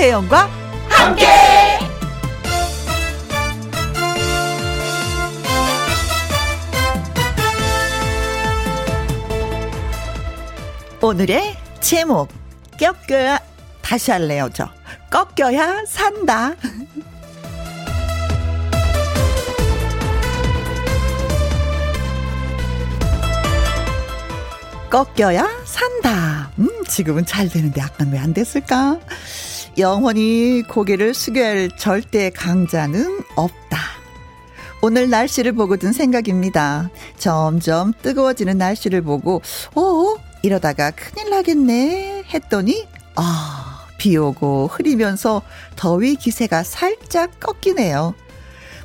김혜영과 함께. 오늘의 제목 꺾여야 다시 할래요 저 꺾여야 산다 꺾여야 산다. 음, 지금은 잘 되는데 약간 왜 안 됐을까? 영원히 고개를 숙여야 할 절대 강자는 없다. 오늘 날씨를 보고 든 생각입니다. 점점 뜨거워지는 날씨를 보고, 어? 이러다가 큰일 나겠네 했더니, 아, 비 오고 흐리면서 더위 기세가 살짝 꺾이네요.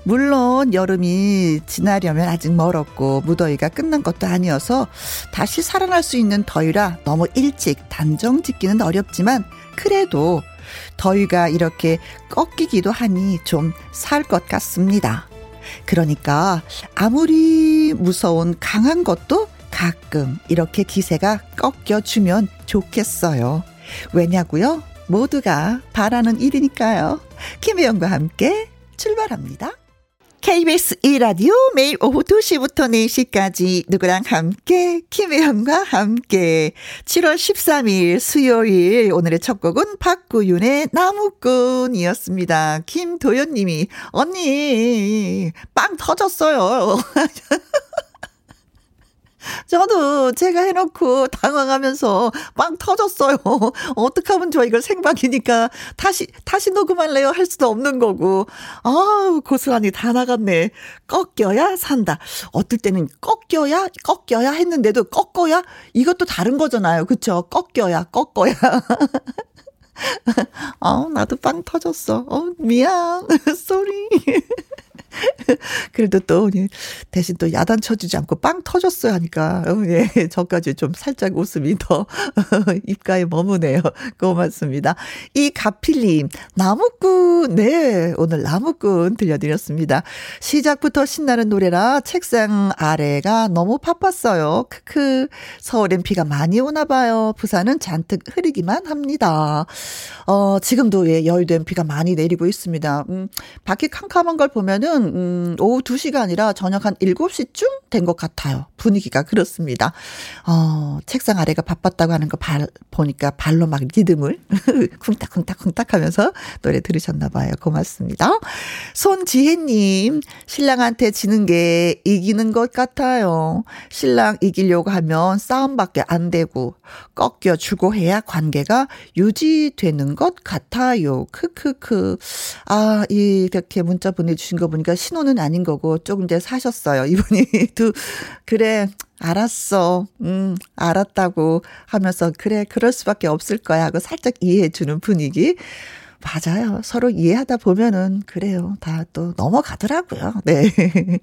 물론 여름이 지나려면 아직 멀었고 무더위가 끝난 것도 아니어서 다시 살아날 수 있는 더위라 너무 일찍 단정 짓기는 어렵지만 그래도 더위가 이렇게 꺾이기도 하니 좀 살 것 같습니다. 그러니까 아무리 무서운 강한 것도 가끔 이렇게 기세가 꺾여주면 좋겠어요. 왜냐고요? 모두가 바라는 일이니까요. 김혜영과 함께 출발합니다. KBS 2라디오 매일 오후 2시부터 4시까지 누구랑 함께 김혜영과 함께 7월 13일 수요일 오늘의 첫 곡은 박구윤의 나무꾼이었습니다. 김도연 님이 언니 빵 터졌어요. 저도 제가 해놓고 당황하면서 빵 터졌어요. 어떻게 하면 좋아? 이걸 생방이니까 다시, 다시 녹음할래요? 할 수도 없는 거고. 아 고스란히 다 나갔네. 꺾여야 산다. 어떨 때는 꺾여야, 꺾여야 했는데도 꺾어야? 이것도 다른 거잖아요. 그쵸? 꺾여야, 꺾어야. 어, 나도 빵 터졌어. 어, 미안. 쏘리. 그래도 또 대신 또 야단 쳐주지 않고 빵 터졌어요 하니까 어, 예, 저까지 좀 살짝 웃음이 더 입가에 머무네요. 고맙습니다. 이 가필님 나무꾼 네 오늘 나무꾼 들려드렸습니다. 시작부터 신나는 노래라 책상 아래가 너무 바빴어요. 크크 서울엔 비가 많이 오나 봐요. 부산은 잔뜩 흐리기만 합니다. 어 지금도 예 여의도엔 비가 많이 내리고 있습니다. 음 밖이 캄캄한 걸 보면은 음, 오후 2시가 아니라 저녁 한 7시쯤 된 것 같아요. 분위기가 그렇습니다. 어, 책상 아래가 바빴다고 하는 거 발, 보니까 발로 막 리듬을 쿵딱쿵딱쿵딱 하면서 노래 들으셨나 봐요. 고맙습니다. 손지혜님, 신랑한테 지는 게 이기는 것 같아요. 신랑 이기려고 하면 싸움밖에 안 되고, 꺾여주고 해야 관계가 유지되는 것 같아요. 크크크. 아, 이렇게 문자 보내주신 거 보니까 신호는 아닌 거고 조금 이제 사셨어요. 이분이 두 그래 알았어. 음, 알았다고 하면서 그래 그럴 수밖에 없을 거야 하고 살짝 이해해 주는 분위기. 맞아요. 서로 이해하다 보면은 그래요. 다 또 넘어가더라고요. 네.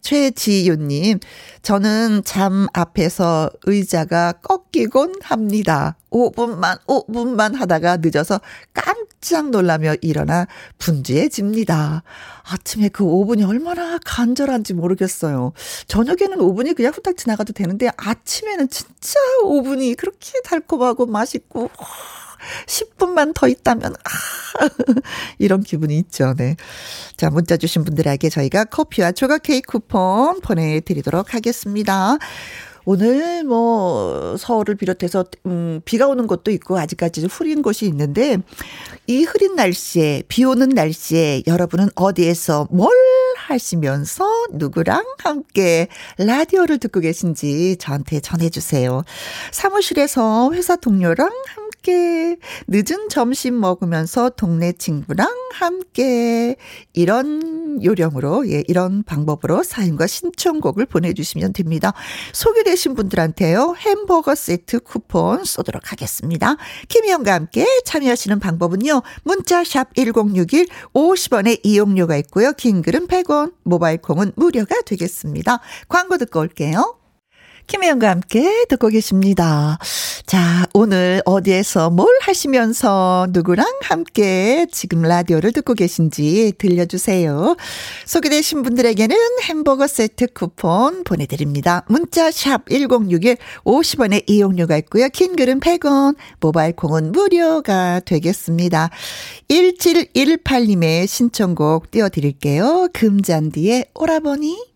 최지윤님, 저는 잠 앞에서 의자가 꺾이곤 합니다. 5분만, 5분만 하다가 늦어서 깜짝 놀라며 일어나 분주해집니다. 아침에 그 5분이 얼마나 간절한지 모르겠어요. 저녁에는 5분이 그냥 후딱 지나가도 되는데 아침에는 진짜 5분이 그렇게 달콤하고 맛있고, 10분만 더 있다면, 아, 이런 기분이 있죠. 네. 자, 문자 주신 분들에게 저희가 커피와 조각 케이크 쿠폰 보내드리도록 하겠습니다. 오늘 뭐 서울을 비롯해서 음 비가 오는 곳도 있고 아직까지 흐린 곳이 있는데 이 흐린 날씨에 비 오는 날씨에 여러분은 어디에서 뭘 하시면서 누구랑 함께 라디오를 듣고 계신지 저한테 전해 주세요. 사무실에서 회사 동료랑 함께 함께 늦은 점심 먹으면서 동네 친구랑 함께 이런 요령으로 예 이런 방법으로 사연과 신청곡을 보내주시면 됩니다. 소개되신 분들한테요 햄버거 세트 쿠폰 쏘도록 하겠습니다. 김희영과 함께 참여하시는 방법은요 문자 샵 #1061 50원의 이용료가 있고요 긴 글은 100원 모바일 콩은 무료가 되겠습니다. 광고 듣고 올게요. 김혜영과 함께 듣고 계십니다. 자, 오늘 어디에서 뭘 하시면서 누구랑 함께 지금 라디오를 듣고 계신지 들려주세요. 소개되신 분들에게는 햄버거 세트 쿠폰 보내드립니다. 문자 샵 1061, 50원의 이용료가 있고요. 긴 글은 100원, 모바일 콩은 무료가 되겠습니다. 1718님의 신청곡 띄워드릴게요. 금잔디의 오라버니.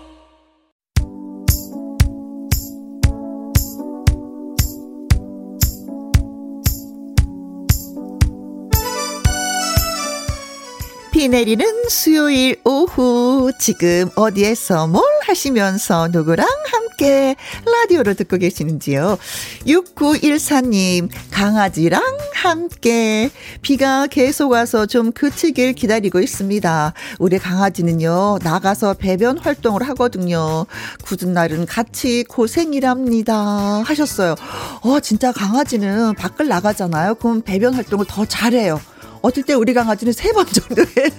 비 내리는 수요일 오후 지금 어디에서 뭘 하시면서 누구랑 함께 라디오를 듣고 계시는지요. 6914님 강아지랑 함께 비가 계속 와서 좀 그치길 기다리고 있습니다. 우리 강아지는요 나가서 배변 활동을 하거든요. 굳은 날은 같이 고생이랍니다 하셨어요. 어 진짜 강아지는 밖을 나가잖아요. 그럼 배변 활동을 더 잘해요. 어떨 때 우리 강아지는 세 번 정도 해.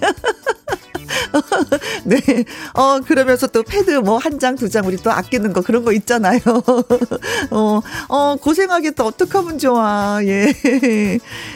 네. 어, 그러면서 또 패드 뭐 한 장, 두 장 우리 또 아끼는 거 그런 거 있잖아요. 어, 어, 고생하겠다. 어떡하면 좋아. 예.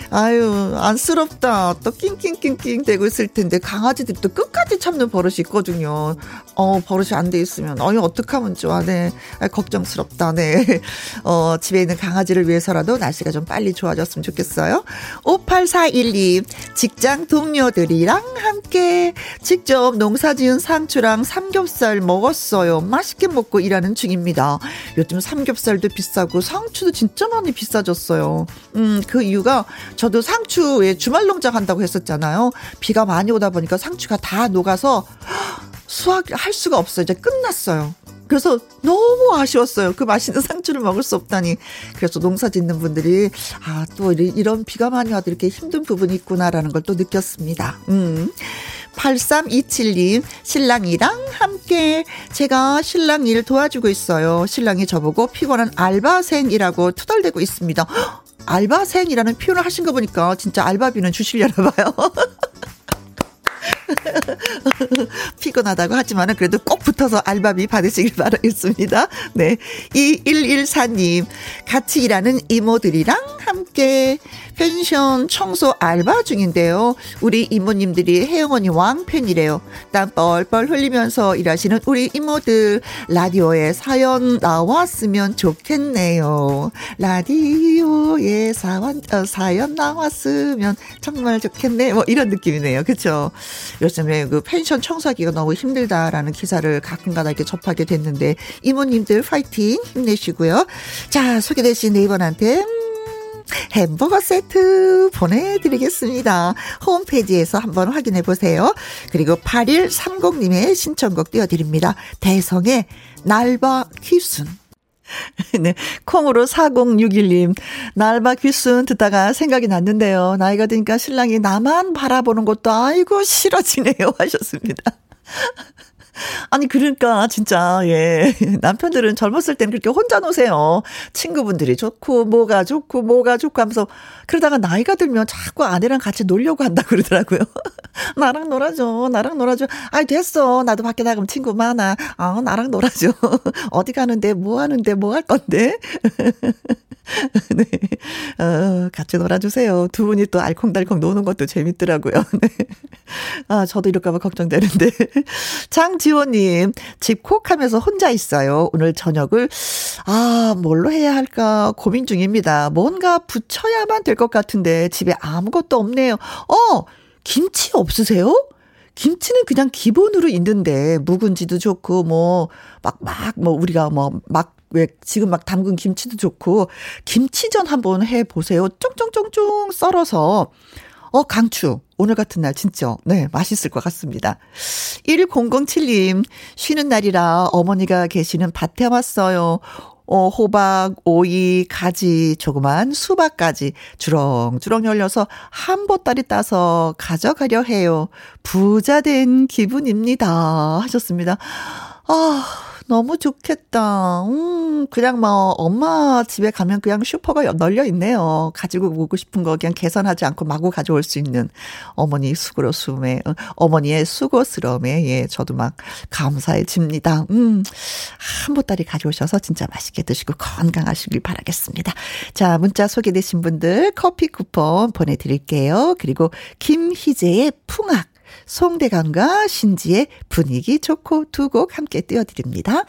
아유, 안쓰럽다. 또 낑낑낑낑 대고 있을 텐데 강아지들이 또 끝까지 참는 버릇이 있거든요. 어, 버릇이 안 돼 있으면. 어이, 어떡하면 좋아. 네. 아, 걱정스럽다. 네. 어, 집에 있는 강아지를 위해서라도 날씨가 좀 빨리 좋아졌으면 좋겠어요. 58412. 직장 동료들이랑 함께 직접 농사 지은 상추랑 삼겹살 먹었어요. 맛있게 먹고 일하는 중입니다. 요즘 삼겹살도 비싸고 상추도 진짜 많이 비싸졌어요. 음, 그 이유가 저도 상추에 주말 농장 한다고 했었잖아요. 비가 많이 오다 보니까 상추가 다 녹아서 수확할 수가 없어요. 이제 끝났어요. 그래서 너무 아쉬웠어요. 그 맛있는 상추를 먹을 수 없다니. 그래서 농사 짓는 분들이, 아, 또 이런 비가 많이 와도 이렇게 힘든 부분이 있구나라는 걸 또 느꼈습니다. 음. 8327님, 신랑이랑 함께 제가 신랑 일 도와주고 있어요. 신랑이 저보고 피곤한 알바생이라고 투덜대고 있습니다. 알바생이라는 표현을 하신 거 보니까 진짜 알바비는 주시려나 봐요. 피곤하다고 하지만은 그래도 꼭 붙어서 알바비 받으시길 바라겠습니다. 네. 2114님, 같이 일하는 이모들이랑 함께 펜션 청소 알바 중인데요. 우리 이모님들이 혜영 언니 왕팬이래요. 땀 뻘뻘 흘리면서 일하시는 우리 이모들 라디오에 사연 나왔으면 좋겠네요. 라디오에 사연, 어, 사연 나왔으면 정말 좋겠네. 뭐 이런 느낌이네요. 그렇죠? 요즘에 그 펜션 청소하기가 너무 힘들다라는 기사를 가끔가다 이렇게 접하게 됐는데 이모님들 파이팅 힘내시고요. 자 소개되신 네 분한테 햄버거 세트 보내드리겠습니다. 홈페이지에서 한번 확인해 보세요. 그리고 8130님의 신청곡 띄워드립니다. 대성의 날바 퀴순. 네. 콩으로 4061님. 날바 귀순 듣다가 생각이 났는데요. 나이가 드니까 신랑이 나만 바라보는 것도 아이고 싫어지네요. 하셨습니다. 아니 그러니까 진짜 예 남편들은 젊었을 때는 그렇게 혼자 노세요. 친구분들이 좋고 뭐가 좋고 뭐가 좋고 하면서 그러다가 나이가 들면 자꾸 아내랑 같이 놀려고 한다 그러더라고요. 나랑 놀아줘, 나랑 놀아줘. 아이 됐어, 나도 밖에 나가면 친구 많아. 아 나랑 놀아줘. 어디 가는데 뭐 하는데 뭐 할 건데. 네. 어, 같이 놀아주세요. 두 분이 또 알콩달콩 노는 것도 재밌더라고요. 네. 아, 저도 이럴까봐 걱정되는데. 장 지호님, 집콕 하면서 혼자 있어요. 오늘 저녁을, 아, 뭘로 해야 할까 고민 중입니다. 뭔가 붙여야만 될 것 같은데 집에 아무것도 없네요. 어, 김치 없으세요? 김치는 그냥 기본으로 있는데 묵은지도 좋고 뭐 막 막 뭐 우리가 뭐 막 왜 지금 막 담근 김치도 좋고 김치전 한번 해 보세요. 쫑쫑쫑쫑 썰어서 어 강추 오늘 같은 날 진짜 네 맛있을 것 같습니다. 1007님 쉬는 날이라 어머니가 계시는 밭에 왔어요. 어, 호박, 오이, 가지, 조그만 수박까지 주렁주렁 열려서 한 보따리 따서 가져가려 해요. 부자 된 기분입니다. 하셨습니다. 아, 너무 좋겠다. 음, 그냥 뭐, 엄마 집에 가면 그냥 슈퍼가 널려 있네요. 가지고 오고 싶은 거 그냥 계산하지 않고 마구 가져올 수 있는 어머니 수고로움에, 어, 어머니의 수고스러움에, 예, 저도 막 감사해집니다. 음, 한 보따리 가져오셔서 진짜 맛있게 드시고 건강하시길 바라겠습니다. 자, 문자 소개되신 분들 커피 쿠폰 보내드릴게요. 그리고 김희재의 풍악. 송대강과 신지의 분위기 좋고 두 곡 함께 띄워드립니다.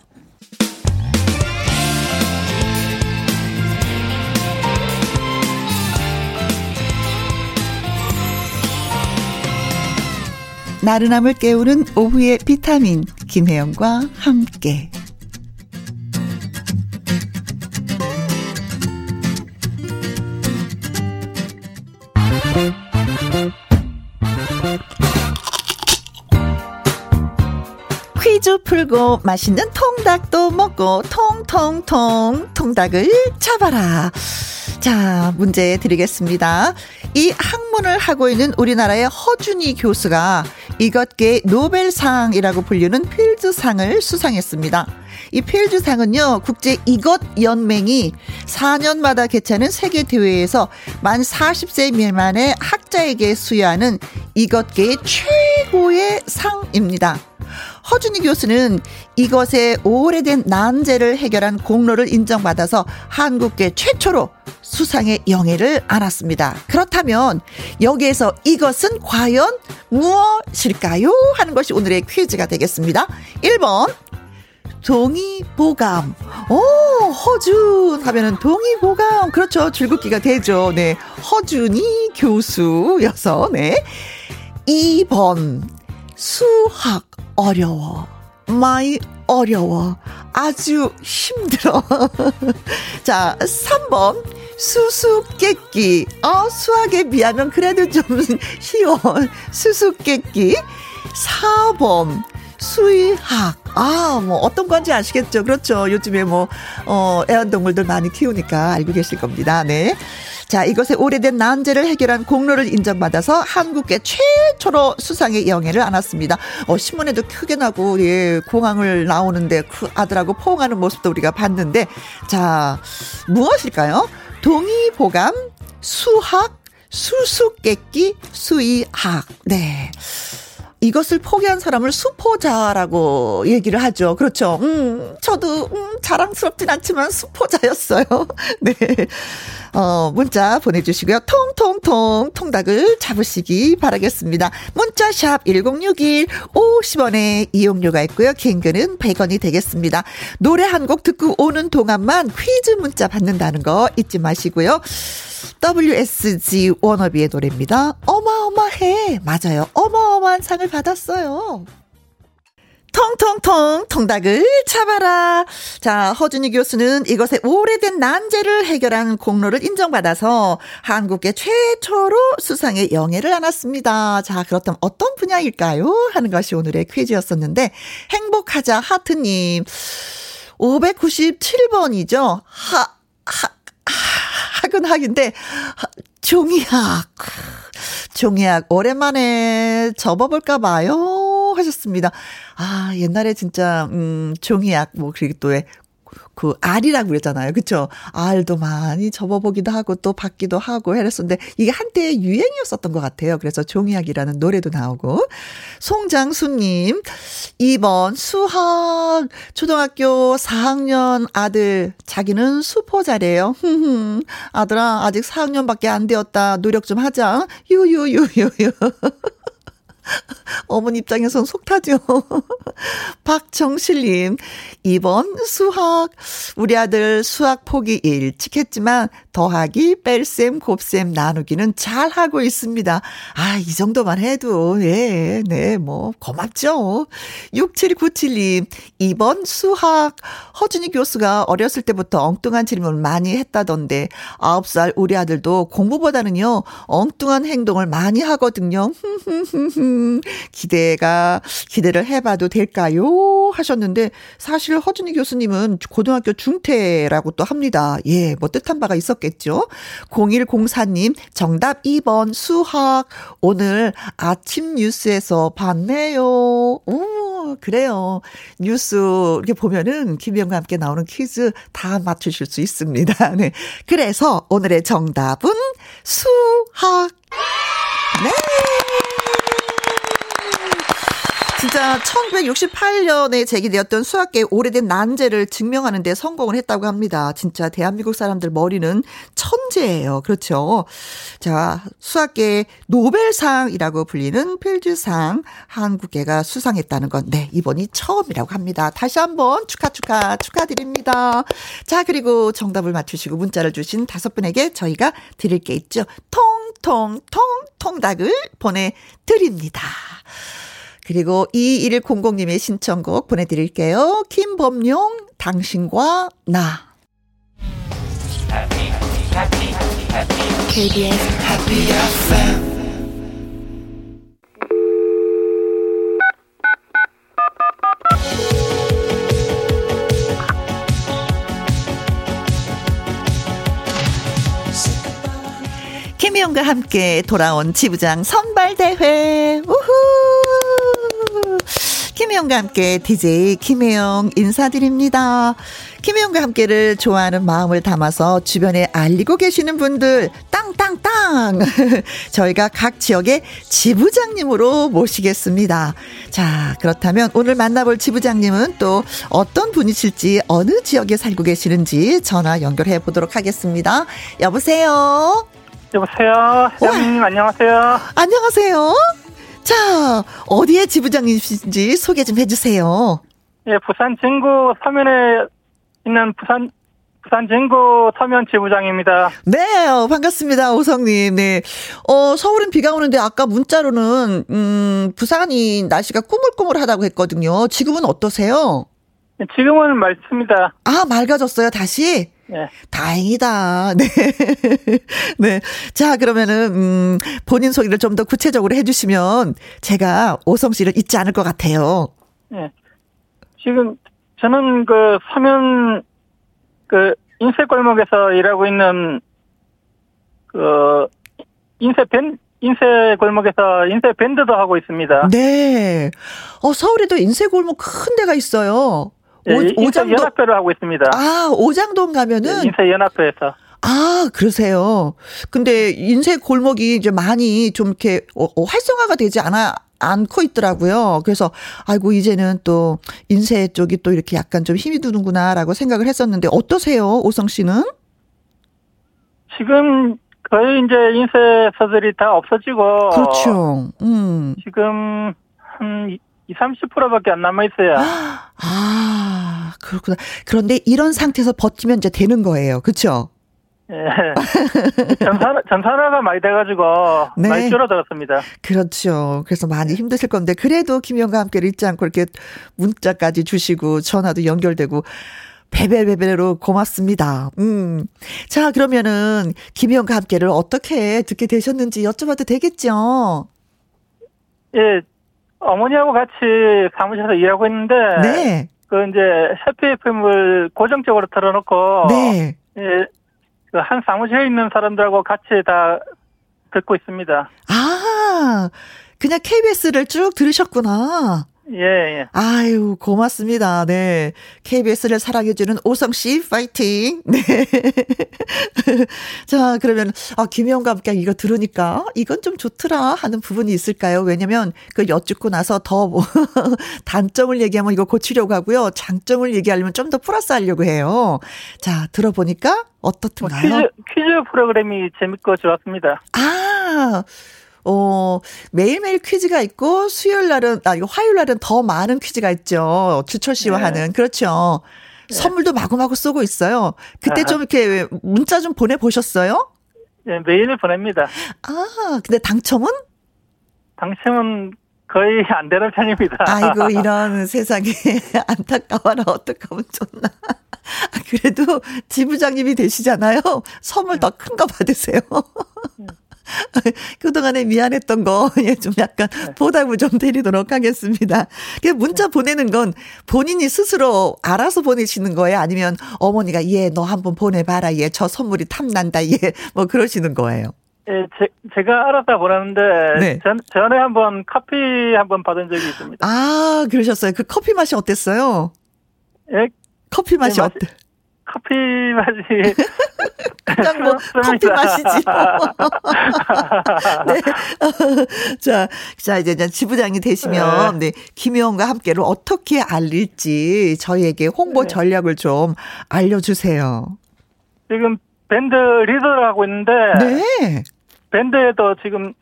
나른함을 깨우는 오후의 비타민 김혜영과 함께 퀴즈 풀고 맛있는 통닭도 먹고 통통통 통닭을 잡아라. 자, 문제 드리겠습니다. 이 학문을 하고 있는 우리나라의 허준희 교수가 이것계 노벨상이라고 불리는 필즈상을 수상했습니다. 이 필즈상은요, 국제 이것 연맹이 4년마다 개최하는 세계 대회에서 만 40세 미만의 학자에게 수여하는 이것계의 최고의 상입니다. 허준희 교수는 이것의 오래된 난제를 해결한 공로를 인정받아서 한국계 최초로 수상의 영예를 안았습니다. 그렇다면 여기에서 이것은 과연 무엇일까요? 하는 것이 오늘의 퀴즈가 되겠습니다. 1번 동의보감. 오, 허준 하면은 동의보감. 그렇죠. 줄긋기가 되죠. 네. 허준이 교수여서, 네. 2번, 수학 어려워. 많이 어려워. 아주 힘들어. 자, 3번. 수수께끼. 어, 수학에 비하면 그래도 좀 쉬워. 수수께끼. 4번. 수의학. 아, 뭐, 어떤 건지 아시겠죠? 그렇죠. 요즘에 뭐, 어, 애완동물들 많이 키우니까 알고 계실 겁니다. 네. 자, 이것의 오래된 난제를 해결한 공로를 인정받아서 한국계 최초로 수상의 영예를 안았습니다. 어, 신문에도 크게 나고, 예, 공항을 나오는데 그 아들하고 포옹하는 모습도 우리가 봤는데, 자, 무엇일까요? 동의보감, 수학, 수수께끼, 수의학. 네. 이것을 포기한 사람을 수포자라고 얘기를 하죠. 그렇죠. 음, 저도, 음, 자랑스럽진 않지만 수포자였어요. 네. 어, 문자 보내주시고요. 통통통 통닭을 잡으시기 바라겠습니다. 문자샵 1061 50원에 이용료가 있고요. 킹그는 100원이 되겠습니다. 노래 한 곡 듣고 오는 동안만 퀴즈 문자 받는다는 거 잊지 마시고요. WSG 워너비의 노래입니다. 어마어마해. 맞아요. 어마 어마한 상을 받았어요. 통통통 통닭을 잡아라. 자, 허준희 교수는 이것의 오래된 난제를 해결한 공로를 인정받아서 한국계 최초로 수상의 영예를 안았습니다. 자, 그렇다면 어떤 분야일까요? 하는 것이 오늘의 퀴즈였었는데 행복하자 하트님 597번이죠. 하, 하, 학은 학인데 종이학. 종이학 오랜만에 접어볼까 봐요 하셨습니다. 아 옛날에 진짜 음 종이학 뭐 그리고 또 그 알이라고 그랬잖아요. 그쵸? 알도 많이 접어보기도 하고 또 받기도 하고 이랬었는데 이게 한때 유행이었었던 것 같아요. 그래서 종이학이라는 노래도 나오고. 송장수님, 2번 수학 초등학교 4학년 아들 자기는 수포자래요. 아들아 아직 4학년밖에 안 되었다. 노력 좀 하자. 유유유유유. 어머니 입장에선 속 타죠. 박정실님, 이번 수학, 우리 아들 수학 포기 일찍 했지만 더하기, 뺄셈, 곱셈, 나누기는 잘 하고 있습니다. 아, 이 정도만 해도, 예, 네, 뭐, 고맙죠. 6797님, 이번 수학, 허준이 교수가 어렸을 때부터 엉뚱한 질문을 많이 했다던데, 9살 우리 아들도 공부보다는요, 엉뚱한 행동을 많이 하거든요. 기대가, 기대를 해봐도 될까요? 하셨는데, 사실 허준이 교수님은 고등학교 중퇴라고 또 합니다. 예, 뭐 뜻한 바가 있었겠죠? 0104님, 정답 2번 수학. 오늘 아침 뉴스에서 봤네요. 오, 아, 그래요. 뉴스 이렇게 보면은 김희영과 함께 나오는 퀴즈 다 맞추실 수 있습니다. 네. 그래서 오늘의 정답은 수학. 네. 진짜 1968년에 제기되었던 수학계의 오래된 난제를 증명하는 데 성공을 했다고 합니다. 진짜 대한민국 사람들 머리는 천재예요. 그렇죠. 자, 수학계의 노벨상이라고 불리는 필즈상 한국계가 수상했다는 건 네, 이번이 처음이라고 합니다. 다시 한번 축하 축하 축하드립니다. 자, 그리고 정답을 맞추시고 문자를 주신 다섯 분에게 저희가 드릴 게 있죠. 통통통 통닭을 보내 드립니다. 그리고 2100님의 신청곡 보내드릴게요. 김범용, 당신과 나. KBS Happy FM 김희영과 함께 돌아온 지부장 선발대회. 우후! 김혜영과 함께 DJ 김혜영 인사드립니다. 김혜영과 함께를 좋아하는 마음을 담아서 주변에 알리고 계시는 분들 땅땅땅 저희가 각 지역의 지부장님으로 모시겠습니다. 자 그렇다면 오늘 만나볼 지부장님은 또 어떤 분이실지 어느 지역에 살고 계시는지 전화 연결해 보도록 하겠습니다. 여보세요. 여보세요. 회장님 안녕하세요. 안녕하세요. 자, 어디에 지부장이신지 소개 좀 해주세요. 예, 부산 진구 서면에 있는 부산 부산 진구 서면 지부장입니다. 네, 어, 반갑습니다, 오성님. 네, 어 서울은 비가 오는데 아까 문자로는 음 부산이 날씨가 꾸물꾸물하다고 했거든요. 지금은 어떠세요? 예, 지금은 맑습니다. 아, 맑아졌어요, 다시? 네. 다행이다. 네. 네. 자, 그러면은, 음, 본인 소개를 좀 더 구체적으로 해주시면 제가 오성 씨를 잊지 않을 것 같아요. 네. 지금 저는 그 서면 그 인쇄골목에서 일하고 있는 그 인쇄 밴 인쇄 골목에서 인쇄 밴드도 하고 있습니다. 네. 어 서울에도 인쇄 골목 큰 데가 있어요. 예, 오, 장도 연합회를 하고 있습니다. 아, 오장동 가면은 네, 인쇄 연합회에서. 아, 그러세요. 근데 인쇄 골목이 이제 많이 좀 이렇게 어, 어, 활성화가 되지 않아 않고 있더라고요. 그래서 아이고 이제는 또 인쇄 쪽이 또 이렇게 약간 좀 힘이 드는구나라고 생각을 했었는데 어떠세요, 오성 씨는? 지금 거의 이제 인쇄서들이 다 없어지고 그렇죠. 음. 지금 한 20, 30%밖에 안 남아 있어요. 아, 그렇구나. 그런데 이런 상태에서 버티면 이제 되는 거예요. 그렇죠? 예. 전산화, 전산화가 많이 돼가지고 네. 많이 줄어들었습니다. 그렇죠. 그래서 많이 힘드실 건데 그래도 김영과 함께를 잊지 않고 이렇게 문자까지 주시고 전화도 연결되고 베벨베벨로 고맙습니다. 음. 자, 그러면은 김영과 함께를 어떻게 듣게 되셨는지 여쭤봐도 되겠죠? 예, 어머니하고 같이 사무실에서 일하고 있는데 네. 그 이제 해피 FM을 고정적으로 틀어놓고 네. 예, 그한 사무실에 있는 사람들하고 같이 다 듣고 있습니다. 아, 그냥 KBS를 쭉 들으셨구나. 예, 예. 아유, 고맙습니다. 네. KBS를 사랑해주는 오성씨, 파이팅. 네. 자, 그러면, 아, 김혜영과 함께 이거 들으니까, 이건 좀 좋더라 하는 부분이 있을까요? 왜냐면, 그 여쭙고 나서 더 뭐, 단점을 얘기하면 이거 고치려고 하고요. 장점을 얘기하려면 좀 더 플러스 하려고 해요. 자, 들어보니까, 어떻든가요? 뭐 퀴즈, 퀴즈 프로그램이 재밌고 좋았습니다. 아, 어, 매일매일 퀴즈가 있고 수요일 날은 아 이거 화요일 날은 더 많은 퀴즈가 있죠. 주철 씨와 네. 하는. 그렇죠. 네. 선물도 마구마구 쏘고 있어요. 그때 아하. 좀 이렇게 문자 좀 보내 보셨어요? 네, 매일 보냅니다. 아, 근데 당첨은? 당첨은 거의 안 되는 편입니다. 아이고, 이런 세상에 안타까워라. 어떡하면 좋나. 아, 그래도 지부장님이 되시잖아요. 선물 더 큰 거 받으세요. 네. 그동안에 미안했던 거, 예, 좀 약간 네. 보답을 좀 드리도록 하겠습니다. 그 문자 네. 보내는 건 본인이 스스로 알아서 보내시는 거예요? 아니면 어머니가, 예, 너 한번 보내봐라, 예, 저 선물이 탐난다, 예, 뭐 그러시는 거예요? 예, 제, 제가 알았다 보냈는데 네. 전, 전에 한번 커피 한번 받은 적이 있습니다. 아, 그러셨어요. 그 커피 맛이 어땠어요? 예? 커피 맛이 네, 어때? 커피 맛이 그냥 뭐 커피 맛이지. 네. 자, 자 이제 지부장이 되시면 네, 네 김혜원과 함께를 어떻게 알릴지 저희에게 홍보 네. 전략을 좀 알려주세요. 지금 밴드 리더를 하고 있는데 네. 밴드에도 지금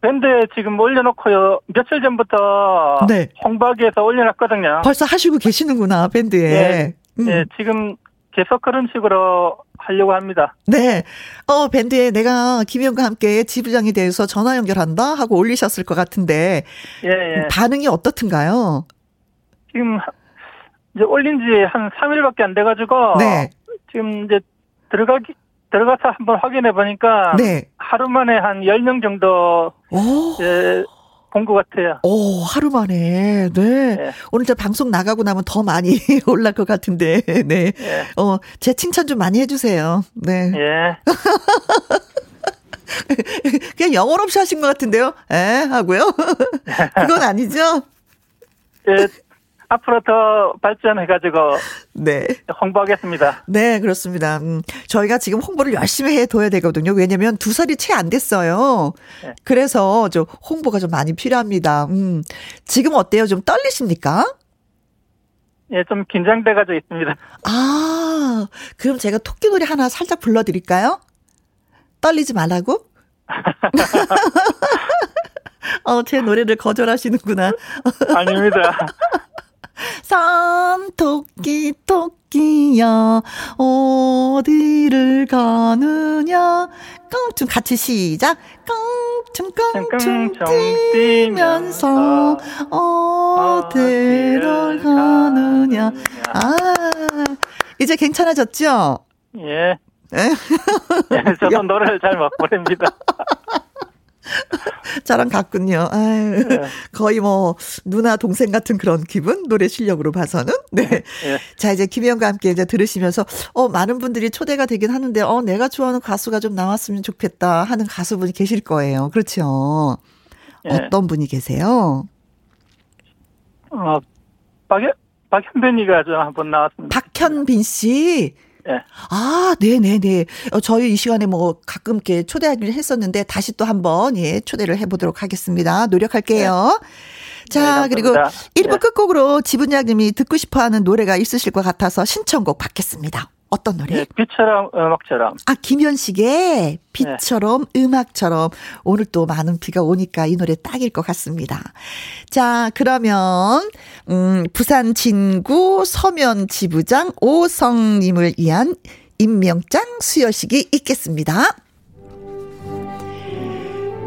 밴드에 지금 올려놓고요. 며칠 전부터 네. 홍박에서 올려놨거든요. 벌써 하시고 계시는구나 밴드에. 네. 음. 네, 지금 계속 그런 식으로 하려고 합니다. 네. 어, 밴드에 내가 김희영과 함께 지부장이 돼서 전화 연결한다 하고 올리셨을 것 같은데. 예, 예. 반응이 어떻든가요? 지금 이제 올린 지 한 3일밖에 안 돼가지고. 네. 지금 이제 들어가기, 들어가서 한번 확인해 보니까. 네. 하루 만에 한 10명 정도. 오. 예, 본 것 같아요. 오, 하루 만에. 네. 네. 오늘 저 방송 나가고 나면 더 많이 올랄 것 같은데. 네. 네. 어, 제 칭찬 좀 많이 해주세요. 네. 예. 그냥 영혼 없이 하신 것 같은데요? 에? 하고요? 그건 아니죠? 예, 앞으로 더 발전해가지고 네 홍보하겠습니다. 네 그렇습니다. 음, 저희가 지금 홍보를 열심히 해둬야 되거든요. 왜냐하면 두 살이 채 안 됐어요. 네. 그래서 좀 홍보가 좀 많이 필요합니다. 음, 지금 어때요? 좀 떨리십니까? 예, 좀 긴장돼가지고 있습니다. 아, 그럼 제가 토끼 노래 하나 살짝 불러드릴까요? 떨리지 말라고? 어, 제 노래를 거절하시는구나. 아닙니다. 산 토끼 토끼야 어디를 가느냐 깡충 같이 시작 깡충 깡충 뛰면서 어디를 가느냐 아 이제 괜찮아졌죠? 예. 예, 저도 노래를 잘 못 부릅니다. 저랑 같군요. 아유, 네. 거의 뭐 누나 동생 같은 그런 기분 노래 실력으로 봐서는 네. 네. 자 이제 김혜영과 함께 이제 들으시면서 어 많은 분들이 초대가 되긴 하는데 어 내가 좋아하는 가수가 좀 나왔으면 좋겠다 하는 가수분이 계실 거예요. 그렇죠. 네. 어떤 분이 계세요? 어 박현 박현빈이가 좀 한번 나왔습니다. 박현빈 씨. 네. 아, 네네네. 어, 저희 이 시간에 뭐 가끔 이렇게 초대하기를 했었는데 다시 또 한번 예, 초대를 해보도록 하겠습니다. 노력할게요. 네. 자, 네, 그리고 1부 네. 끝곡으로 지분장님이 듣고 싶어 하는 노래가 있으실 것 같아서 신청곡 받겠습니다. 어떤 노래? 네, 비처럼 음악처럼. 아 김현식의 비처럼 네. 음악처럼 오늘 또 많은 비가 오니까 이 노래 딱일 것 같습니다. 자 그러면 음 부산 진구 서면 지부장 오성님을 위한 임명장 수여식이 있겠습니다.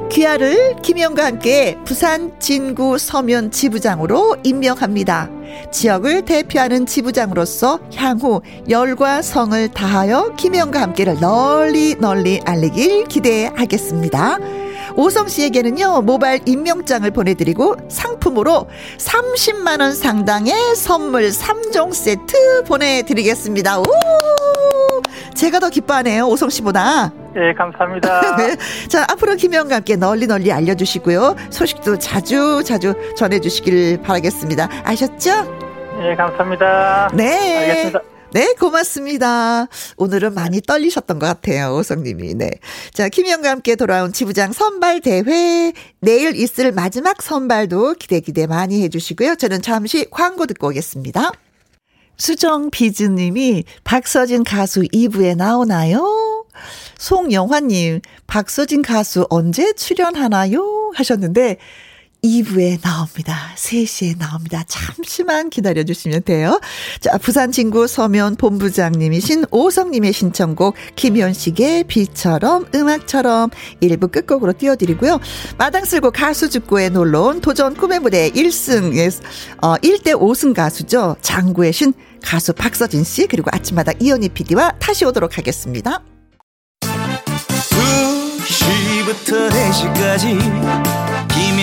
귀하를 김영과 함께 부산 진구 서면 지부장으로 임명합니다. 지역을 대표하는 지부장으로서 향후 열과 성을 다하여 김영과 함께를 널리 널리 알리길 기대하겠습니다. 오성 씨에게는요, 모바일 임명장을 보내드리고 상품으로 30만원 상당의 선물 3종 세트 보내드리겠습니다. 오! 제가 더 기뻐하네요, 오성 씨보다. 예, 감사합니다. 네. 자, 앞으로 김영과 함께 널리 널리 알려주시고요. 소식도 자주 자주 전해주시길 바라겠습니다. 아셨죠? 예, 감사합니다. 네. 알겠습니다. 네, 고맙습니다. 오늘은 많이 떨리셨던 것 같아요, 오성님이. 네. 자, 김희영과 함께 돌아온 지부장 선발 대회. 내일 있을 마지막 선발도 기대 기대 많이 해주시고요. 저는 잠시 광고 듣고 오겠습니다. 수정 비즈님이 박서진 가수 2부에 나오나요? 송영화님, 박서진 가수 언제 출연하나요? 하셨는데, 2부에 나옵니다. 3시에 나옵니다. 잠시만 기다려주시면 돼요. 자, 부산 친구 서면 본부장님이신 오성님의 신청곡, 김현식의 비처럼, 음악처럼 1부 끝곡으로 띄워드리고요. 마당 쓸고 가수 죽고에 놀러온 도전 꿈의 무대 1승, 어, 1대 5승 가수죠. 장구의 신 가수 박서진 씨, 그리고 아침마다 이현희 PD와 다시 오도록 하겠습니다. 2시부터 4시까지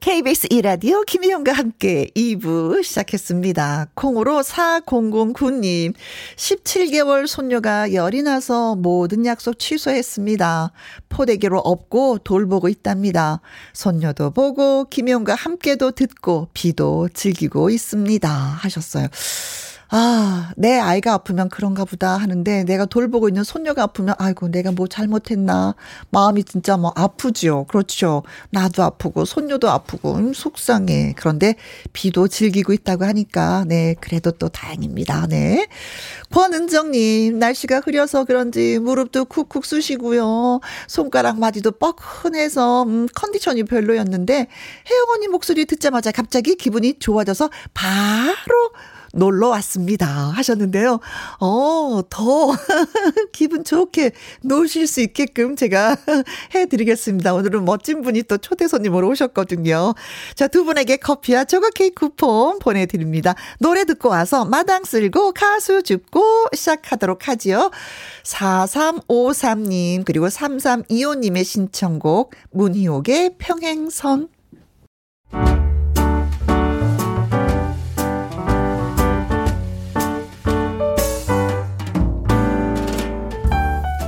KBS 이라디오 김희영과 함께 2부 시작했습니다. 콩으로 4009님, 17개월 손녀가 열이 나서 모든 약속 취소했습니다. 포대기로 업고 돌보고 있답니다. 손녀도 보고 김희영과 함께도 듣고 비도 즐기고 있습니다. 하셨어요. 아, 내 아이가 아프면 그런가 보다 하는데 내가 돌보고 있는 손녀가 아프면 아이고 내가 뭐 잘못했나 마음이 진짜 뭐 아프죠. 그렇죠. 나도 아프고 손녀도 아프고 음, 속상해. 그런데 비도 즐기고 있다고 하니까 네 그래도 또 다행입니다. 네. 권은정 님 날씨가 흐려서 그런지 무릎도 쿡쿡 쑤시고요. 손가락 마디도 뻐근해서 음, 컨디션이 별로였는데 혜영 언니 목소리 듣자마자 갑자기 기분이 좋아져서 바로 놀러 왔습니다. 하셨는데요. 어, 더 기분 좋게 노실 수 있게끔 제가 해드리겠습니다. 오늘은 멋진 분이 또 초대 손님으로 오셨거든요. 자, 두 분에게 커피와 조각 케이크 쿠폰 보내드립니다. 노래 듣고 와서 마당 쓸고 가수 줍고 시작하도록 하지요. 4353님, 그리고 3325님의 신청곡, 문희옥의 평행선.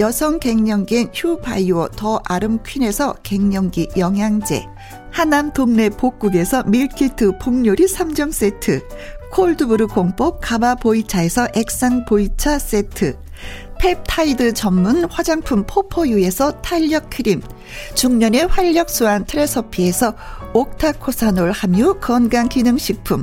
여성 갱년기엔 휴바이오 더 아름 퀸에서 갱년기 영양제 하남 동네 복국에서 밀키트 복요리 3점 세트 cold brew 공법 가마 보이차에서 액상 보이차 세트 펩타이드 전문 화장품 포포유에서 탄력 크림 중년의 활력 수한 트레서피에서 옥타코사놀 함유 건강기능식품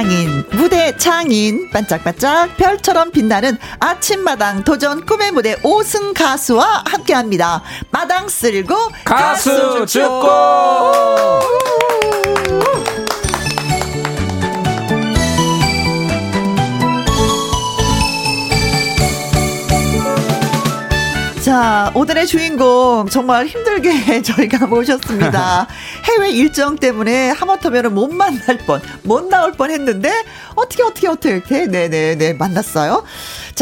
장인, 무대 장인, 반짝반짝 별처럼 빛나는 아침마당 도전 꿈의 무대 5승 가수와 함께 합니다. 마당 쓸고 가수, 가수 죽고! 자, 오늘의 주인공 정말 힘들게 저희가 모셨습니다. 해외 일정 때문에 하마터면 못 만날 뻔, 못 나올 뻔 했는데 어떻게 어떻게 어떻게 네네네 네, 만났어요.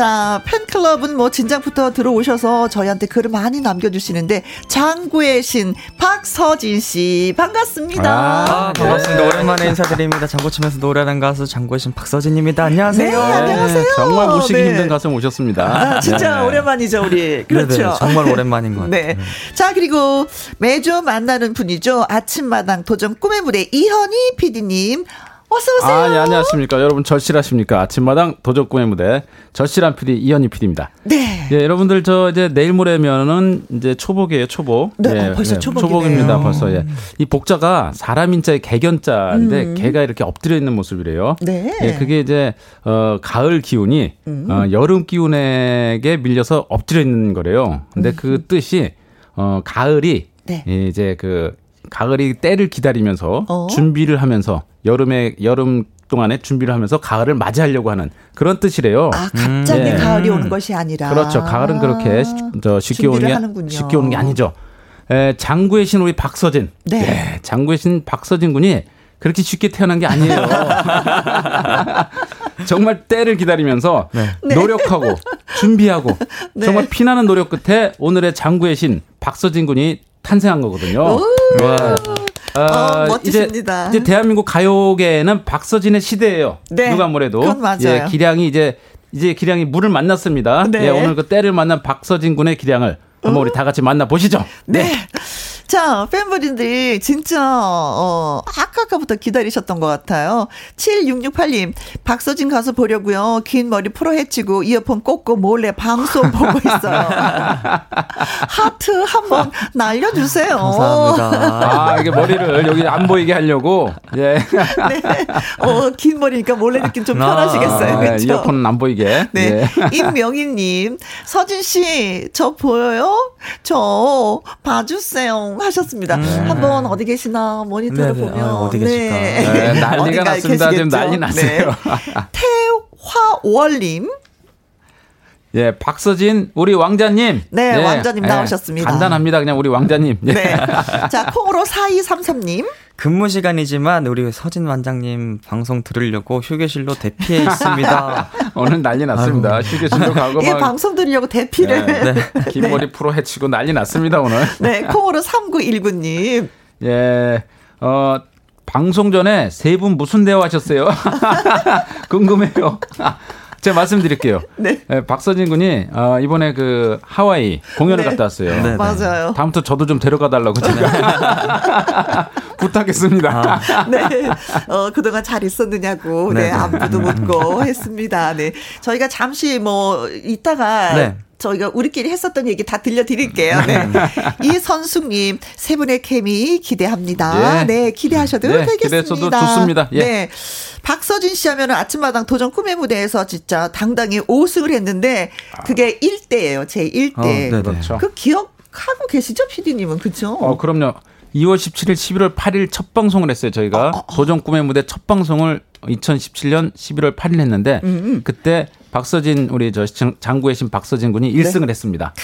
자, 팬클럽은 뭐 진작부터 들어오셔서 저희한테 글을 많이 남겨주시는데 장구의 신 박서진 씨 반갑습니다. 아, 반갑습니다. 네. 오랜만에 인사드립니다. 장구 치면서 노래하는 가수 장구의 신 박서진입니다. 안녕하세요. 네, 안녕하세요. 네, 정말 모시기 네. 힘든 가수 모셨습니다. 아, 진짜 네. 오랜만이죠 우리. 그렇죠. 네네, 정말 오랜만인 것 같아요. 네. 자 그리고 매주 만나는 분이죠. 아침마당 도전 꿈의 무대 이현희 PD님. 어서 오세요. 아, 네, 안녕하십니까. 여러분 절실하십니까? 아침마당 도적꿈의 무대 절실한 PD 이현희 PD입니다. 네. 예, 여러분들 저 이제 내일 모레면은 이제 초복이에요, 초복. 네, 예, 어, 벌써 예, 초복이네요. 초복입니다, 벌써. 예. 이 복자가 사람 인자의 개견자인데 음. 개가 이렇게 엎드려 있는 모습이래요. 네. 예, 그게 이제 어 가을 기운이 음. 어, 여름 기운에게 밀려서 엎드려 있는 거래요. 근데 그 음. 그 뜻이 어 가을이 네. 이제 그 가을이 때를 기다리면서 어? 준비를 하면서 여름에 여름 동안에 준비를 하면서 가을을 맞이하려고 하는 그런 뜻이래요. 아 갑자기 음. 가을이 오는 것이 아니라 그렇죠. 가을은 그렇게 저 쉽게 오는 게 하는군요. 쉽게 오는 게 아니죠. 에, 장구의 신 우리 박서진. 네. 네. 장구의 신 박서진 군이 그렇게 쉽게 태어난 게 아니에요. 정말 때를 기다리면서 네. 노력하고 준비하고 네. 정말 피나는 노력 끝에 오늘의 장구의 신 박서진 군이 탄생한 거거든요. 네. 어, 어, 멋지십니다. 이제, 이제 대한민국 가요계는 박서진의 시대예요. 네. 누가 뭐래도. 그건 맞아요. 예, 기량이 이제 이제 기량이 물을 만났습니다. 네. 예, 오늘 그 때를 만난 박서진 군의 기량을 한번 우리 다 같이 만나 보시죠. 네. 네. 자, 팬분들이 진짜, 어, 아까부터 기다리셨던 것 같아요. 7668님, 박서진 가서 보려고요. 긴 머리 풀어 헤치고 이어폰 꽂고 몰래 방송 보고 있어요. 하트 한번 날려주세요. 감사합니다. 아, 이게 머리를 여기 안 보이게 하려고. 예. 네. 어, 긴 머리니까 몰래 느낌 좀 편하시겠어요. 아, 그렇죠? 이어폰은 안 보이게. 네. 예. 임명희님, 서진씨, 저 보여요? 저 봐주세요. 하셨습니다. 음. 한번 어디 계시나 모니터를 네네. 보면 아, 어디 계실까? 네. 네, 난리가 났습니다. 지금 난리 났어요. 네. 태화월님. 예, 박서진 우리 왕자님. 네, 네. 왕자님 나오셨습니다. 간단합니다. 그냥 우리 왕자님. 네. 네. 자, 콩으로 4233님. 근무 시간이지만 우리 서진 원장님 방송 들으려고 휴게실로 대피해 있습니다. 오늘 난리 났습니다. 아유. 휴게실로 가고 예, 방송 들으려고 대피를. 네, 네. 긴 머리 프로 해치고 난리 났습니다 오늘. 네, 콩으로 3919님. 예, 어 방송 전에 세 분 무슨 대화하셨어요? 궁금해요. 제가 말씀드릴게요. 네. 네 박서진 군이 어, 이번에 그 하와이 공연을 네. 갔다 왔어요. 네, 네. 맞아요. 다음부터 저도 좀 데려가 달라고 제가 부탁했습니다. 아. 네. 어, 그동안 잘 있었느냐고 네, 네 안부도 묻고 했습니다. 네. 저희가 잠시 뭐 이따가 네. 저희가 우리끼리 했었던 얘기 다 들려드릴게요. 네. 이 선숙님 세 분의 케미 기대합니다. 예. 네, 기대하셔도 네, 되겠습니다. 기대해도 좋습니다. 예. 네. 박서진 씨 하면은 아침마당 도전 꿈의 무대에서 진짜 당당히 5승을 했는데 그게 1대예요. 제 1대. 어, 네, 그렇죠. 그 기억하고 계시죠, PD님은 그죠? 어, 그럼요. 2월 17일, 11월 8일 첫 방송을 했어요. 저희가 어, 어, 어. 도전 꿈의 무대 첫 방송을 2017년 11월 8일 했는데 음, 음. 그때 박서진 우리 저 장구의 신 박서진 군이 1승을 네. 했습니다.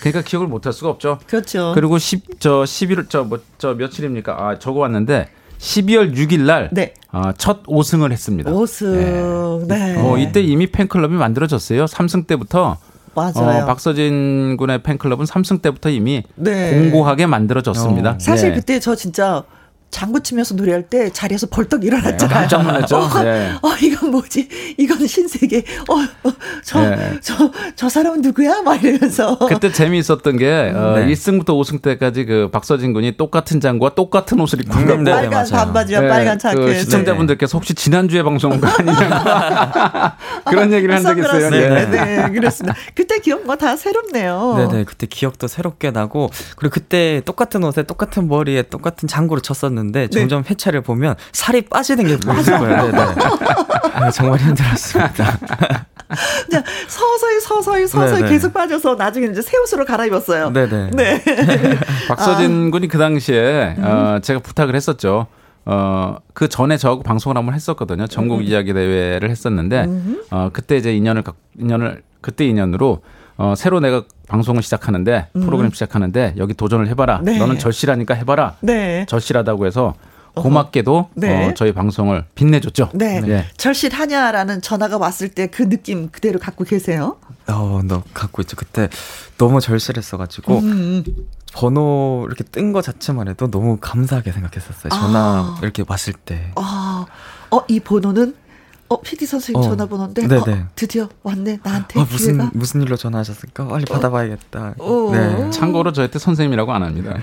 그러니까 기억을 못 할 수가 없죠. 그렇죠. 그리고 10, 저 11월 저뭐 저 며칠입니까? 아, 적어 왔는데 12월 6일 날, 네. 어, 첫 5승을 했습니다. 5승, 네. 네. 어, 이때 이미 팬클럽이 만들어졌어요. 3승 때부터. 맞아요. 어, 박서진 군의 팬클럽은 3승 때부터 이미 네. 공고하게 만들어졌습니다. 어. 사실 네. 그때 저 진짜 장구 치면서 노래할 때 자리에서 벌떡 일어났잖아요. 네, 깜짝 놀랐죠. 어, 네. 어, 이건 뭐지? 이건 신세계. 어, 어 저, 네. 저, 저 사람은 누구야? 막 이러면서. 그때 재미있었던 게, 어, 네. 1승부터 5승 때까지 그 박서진 군이 똑같은 장구와 똑같은 옷을 입고 음, 네, 빨간 반바지와 네, 빨간 자켓. 그 시청자분들께서 혹시 지난주에 방송한 거 아니냐. 그런 얘기를 한 적이 있어요. 네, 네, 그렇습니다. 그때 기억 뭐 다 새롭네요. 네 네, 그때 기억도 새롭게 나고, 그리고 그때 똑같은 옷에 똑같은 머리에 똑같은 장구를 쳤었는데, 했었는데 네. 점점 회차를 보면 살이 빠지는 게 보여요. 네, 네. 아, 정말 힘들었습니다. 서서히 서서히 서서히 네네. 계속 빠져서 나중에 이제 새 옷으로 갈아입었어요. 네네. 네. 박서진 아. 군이 그 당시에 음. 어, 제가 부탁을 했었죠. 어, 그 전에 저하고 방송을 한번 했었거든요. 전국 음. 이야기 대회를 했었는데, 음. 어, 그때 이제 인연을, 인연을, 그때 인연으로, 어, 새로 내가 방송을 시작하는데 음. 프로그램 시작하는데 여기 도전을 해봐라. 네. 너는 절실하니까 해봐라. 네. 절실하다고 해서 고맙게도 네. 어, 저희 방송을 빛내줬죠. 네. 네. 절실하냐라는 전화가 왔을 때 그 느낌 그대로 갖고 계세요? 어, 너 갖고 있죠. 그때 너무 절실했어가지고 음. 음. 번호 이렇게 뜬 거 자체만 해도 너무 감사하게 생각했었어요. 전화 아. 이렇게 왔을 때. 아. 어, 이 번호는 어, PD 선생님 어, 전화번호인데 어, 드디어 왔네 나한테 어, 무슨 기회가. 무슨 일로 전화하셨을까? 빨리 어. 받아봐야겠다. 어. 네. 참고로 저한테 선생님이라고 안 합니다.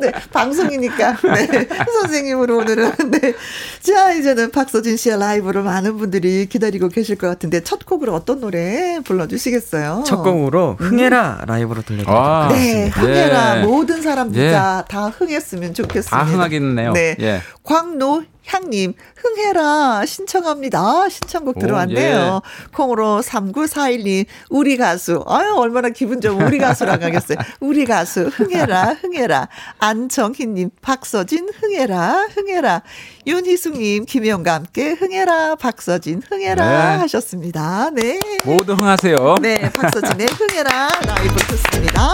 네, 방송이니까. 네, 선생님으로 오늘은. 네. 자, 이제는 박서진 씨의 라이브를 많은 분들이 기다리고 계실 것 같은데, 첫 곡으로 어떤 노래 불러주시겠어요? 첫 곡으로 흥해라 음. 라이브로 들려드릴게요. 아, 네, 흥해라. 예. 모든 사람들 예. 다 흥했으면 좋겠습니다. 다 흥하겠네요. 네. 예. 광노 향님, 흥해라. 신청합니다. 신청곡 들어왔네요. 예. 콩으로 3941님, 우리 가수. 아유, 얼마나 기분 좋은 우리 가수라고 하겠어요. 우리 가수, 흥해라, 흥해라. 안정희님, 박서진, 흥해라, 흥해라. 윤희숙님, 김혜영과 함께 흥해라, 박서진, 흥해라 네. 하셨습니다. 네. 모두 흥하세요. 네, 박서진의 흥해라 라이브 듣습니다.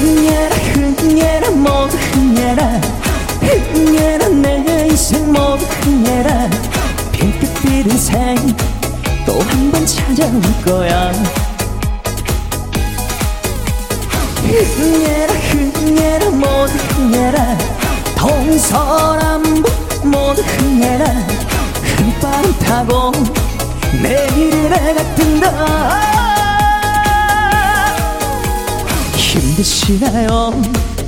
흥해라 흥해라 모두 흥해라. 흥해라 내 인생 모두 흥해라. 핑크빛 인생 또 한 번 찾아올 거야. 흥해라 흥해라 모두 흥해라. 동서남북 모두 흥해라. 흠바람 타고 내일을 내가 뜬 힘드시나요?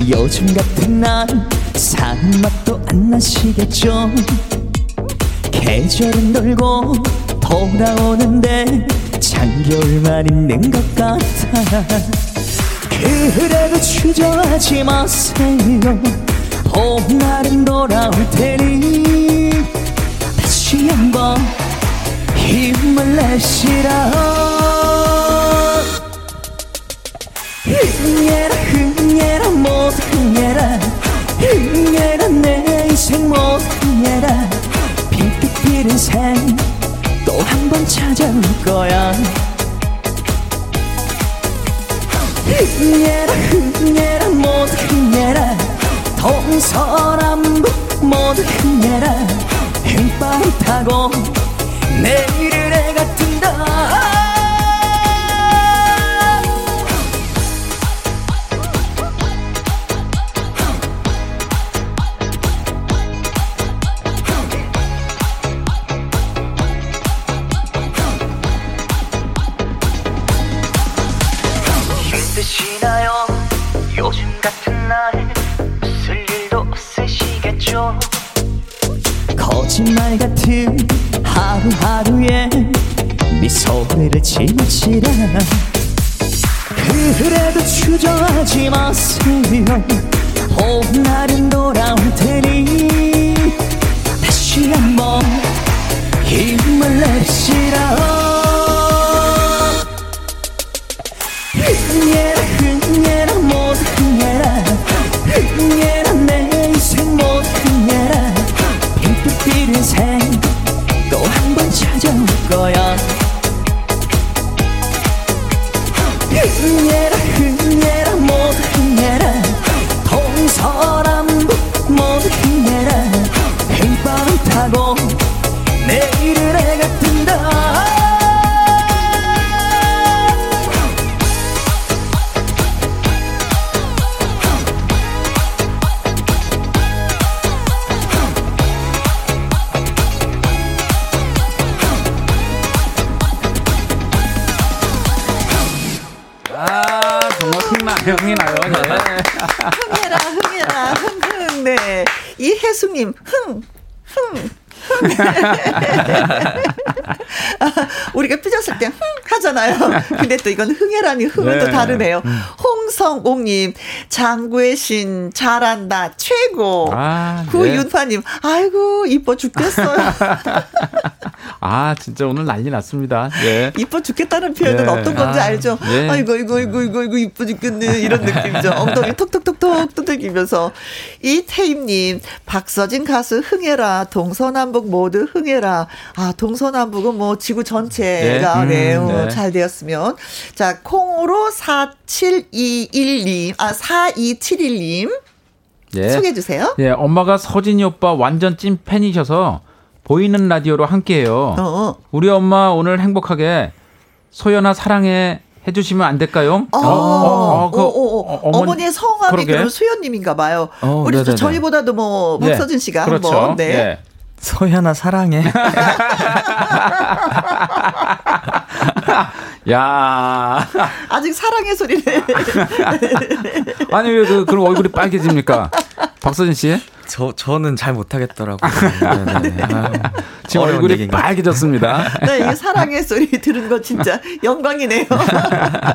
요즘 같은 날 사는 맛도 안 나시겠죠? 계절은 돌고 돌아오는데 장겨울만 있는 것 같아 그래도 주저하지 마세요. 봄날은 돌아올 테니 다시 한번 힘을 내시라 흥해라 흥해라 모두 흥해라. 흥해라 내 인생 모두 흥해라. 핑크빛 인생 또 한 번 찾아올 거야. 흥해라 흥해라 모두 흥해라. 동서남북 모두 흥해라. 흰바람 타고 내일을 내가 뜬다 거짓말 같은 하루하루에 미소를 지나치라 그래도 주저하지 마세요. 봄날은 돌아올 테니 다시 한번 힘을 내시라 인생 또 한 번 찾아올 거야. 흥해라 흥해라 모두 흥해라. 동서남북 모두 흥해라. 흰바람 타고 님, 흥, 흥. 우리가 삐졌을 때 흥 하잖아요. 근데 또 이건 흥해라니 흥은 네. 또 다르네요. 음. 홍성옥님 장구의 신 잘한다 최고. 아, 구윤파님 네. 아이고 이뻐 죽겠어요. 아 진짜 오늘 난리 났습니다. 예. 이뻐 죽겠다는 표현은 예. 어떤 건지 아, 알죠? 예. 아이고 이거 이거 이거 이거 이뻐 죽겠네 이런 느낌이죠. 엉덩이 톡톡톡톡 두들기면서 이태임님 박서진 가수 흥해라 동서남북 모두 흥해라. 아 동서남북은 뭐 지구 전체가 네, 음, 네. 잘 되었으면 자 콩으로 4721님 아 4271님 예. 소개해 주세요. 예, 엄마가 서진이 오빠 완전 찐 팬이셔서 보이는 라디오로 함께해요. 어. 우리 엄마 오늘 행복하게 소연아 사랑해 해주시면 안 될까요? 어, 어, 어, 그, 어, 어머니, 의 성함이 그럼 수연님인가 봐요. 어, 우리 네네네. 저희보다도 뭐 네. 박서진 씨가 그렇죠. 한번 네. 네. 소연아 사랑해. 야 아직 사랑의 소리를. 아니 왜 그, 그럼 얼굴이 빨개집니까? 박서진 씨? 저 저는 잘 못하겠더라고요. 네, 네. 네. 아, 지금 얼굴이 빨개졌습니다. 네, 이 사랑의 소리 들은 거 진짜 영광이네요.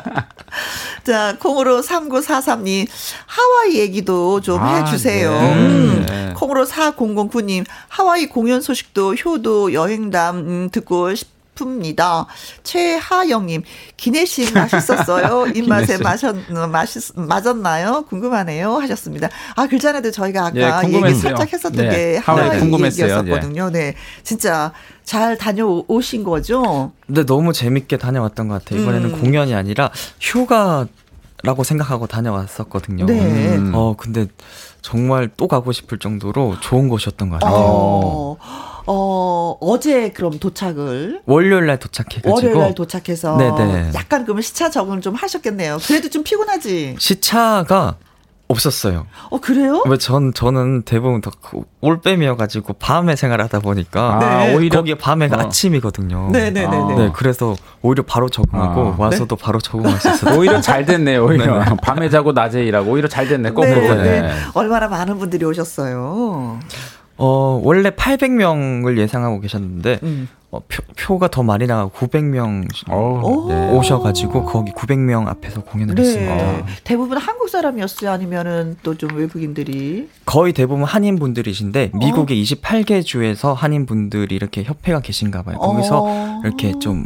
자, 콩으로 3943님, 하와이 얘기도 좀 아, 해주세요. 네. 음. 네. 콩으로 4009님, 하와이 공연 소식도 효도 여행담 음, 듣고 싶 싶습니다. 최하영님, 기내식 맛있었어요. 입맛에 마셨, 맛있, 맞았나요? 궁금하네요. 하셨습니다. 아, 그 전에도 저희가 아까 예, 얘기 살짝 했었던 네. 게 하와이 얘기였었거든요. 네. 진짜 잘 다녀오신 거죠? 네, 너무 재밌게 다녀왔던 것 같아요. 이번에는 음. 공연이 아니라 휴가 라고 생각하고 다녀왔었거든요. 네. 음. 어, 근데 정말 또 가고 싶을 정도로 좋은 곳이었던 것 같아요. 어. 어, 어제 그럼 도착을 월요일 날 도착해가지고 월요일 날 도착해서 네네. 약간 그러면 시차 적응 좀 하셨겠네요. 그래도 좀 피곤하지. 시차가 없었어요. 어 그래요? 왜 전 저는 대부분 다그 올빼미여가지고 밤에 생활하다 보니까 네. 오히려 거기 밤에가 어. 아침이거든요. 네네네. 네, 네, 그래서 오히려 바로 적응하고 아. 와서도 네? 바로 적응할 수 있어요. 오히려 잘 됐네요. 오히려 네네. 밤에 자고 낮에 일하고 오히려 잘 됐네. 거꾸로. 네. 네. 얼마나 많은 분들이 오셨어요. 어, 원래 800명을 예상하고 계셨는데, 음. 어, 표, 가더 많이 나가고 900명 오. 네. 오셔가지고 거기 900명 앞에서 공연을 네. 했습니다. 대부분 한국 사람이었어요? 아니면은 또 좀 외국인들이? 거의 대부분 한인분들이신데, 어. 미국의 28개 주에서 한인분들이 이렇게 협회가 계신가 봐요. 거기서 어. 이렇게 좀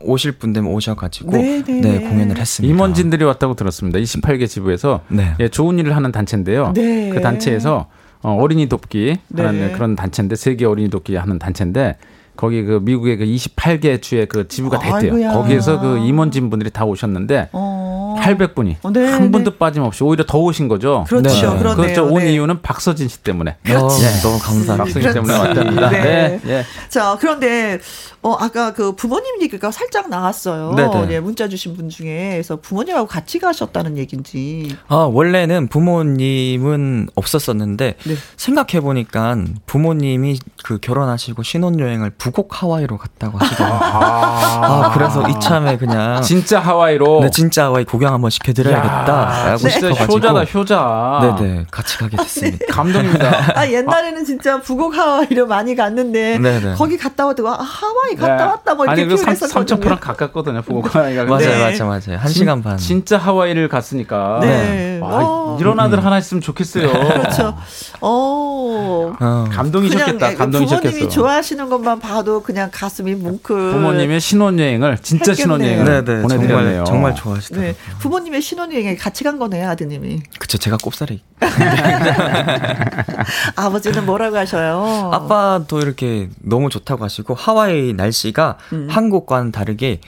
오실 분 되면 오셔가지고 네네. 네, 네, 공연을 했습니다. 임원진들이 왔다고 들었습니다. 28개 지부에서 네. 예, 좋은 일을 하는 단체인데요. 네. 그 단체에서 어, 린이 돕기 하는 네. 그런 단체인데 세계 어린이 돕기 하는 단체인데 거기 그 미국의 그 28개 주의 그 지부가 됐대요. 아이고야. 거기에서 그 임원진 분들이 다 오셨는데 어. 800분이 어, 네, 한 분도 네. 빠짐없이 오히려 더 오신 거죠. 그렇죠. 네. 그렇네요. 그렇죠. 온 네. 이유는 박서진 씨 때문에. 그렇지. 네. 너무 감사합니다. 박서진 때문에 왔답니다. 네. 네. 네. 자, 그런데 어 아까 그 부모님 얘기가 살짝 나왔어요. 네네. 예, 문자 주신 분 중에 그래서 부모님하고 같이 가셨다는 얘긴지. 아, 원래는 부모님은 없었었는데 생각해 보니까 부모님이 그 결혼하시고 신혼여행을 부곡 하와이로 갔다고 하시더라고요. 아, 아, 그래서 이참에 그냥 진짜 하와이로 네, 진짜 하와이 구경 한번 시켜드려야겠다라고 네. 싶어가지고 효자다 효자. 네네 같이 가게 됐습니다. 감동입니다. 아 옛날에는 진짜 부곡 하와이로 많이 갔는데 네네. 거기 갔다 와도 아, 하와이 갔다 네. 왔다 뭐 이렇게 아니 그 삼천포랑 가깝거든요 하와이가. 맞아요 네. 맞아요 맞아요 한 시간 반. 진짜 하와이를 갔으니까. 네. 와, 어. 이런 아들 하나 있으면 좋겠어요. 그렇죠. 어. 어. 감동이셨겠다. 감동이셨겠어. 부모님이 좋아하시는 것만 봐도 그냥 가슴이 뭉클. 부모님의 신혼여행을 진짜 신혼여행을 네네, 보내드렸네요. 정말, 정말 좋아하시더라고요. 네. 부모님의 신혼여행에 같이 간 거네요, 아드님이. 그쵸, 제가 꼽사리. 아버지는 뭐라고 하셔요? 아빠도 이렇게 너무 좋다고 하시고 하와이 날씨가 음. 한국과는 다르게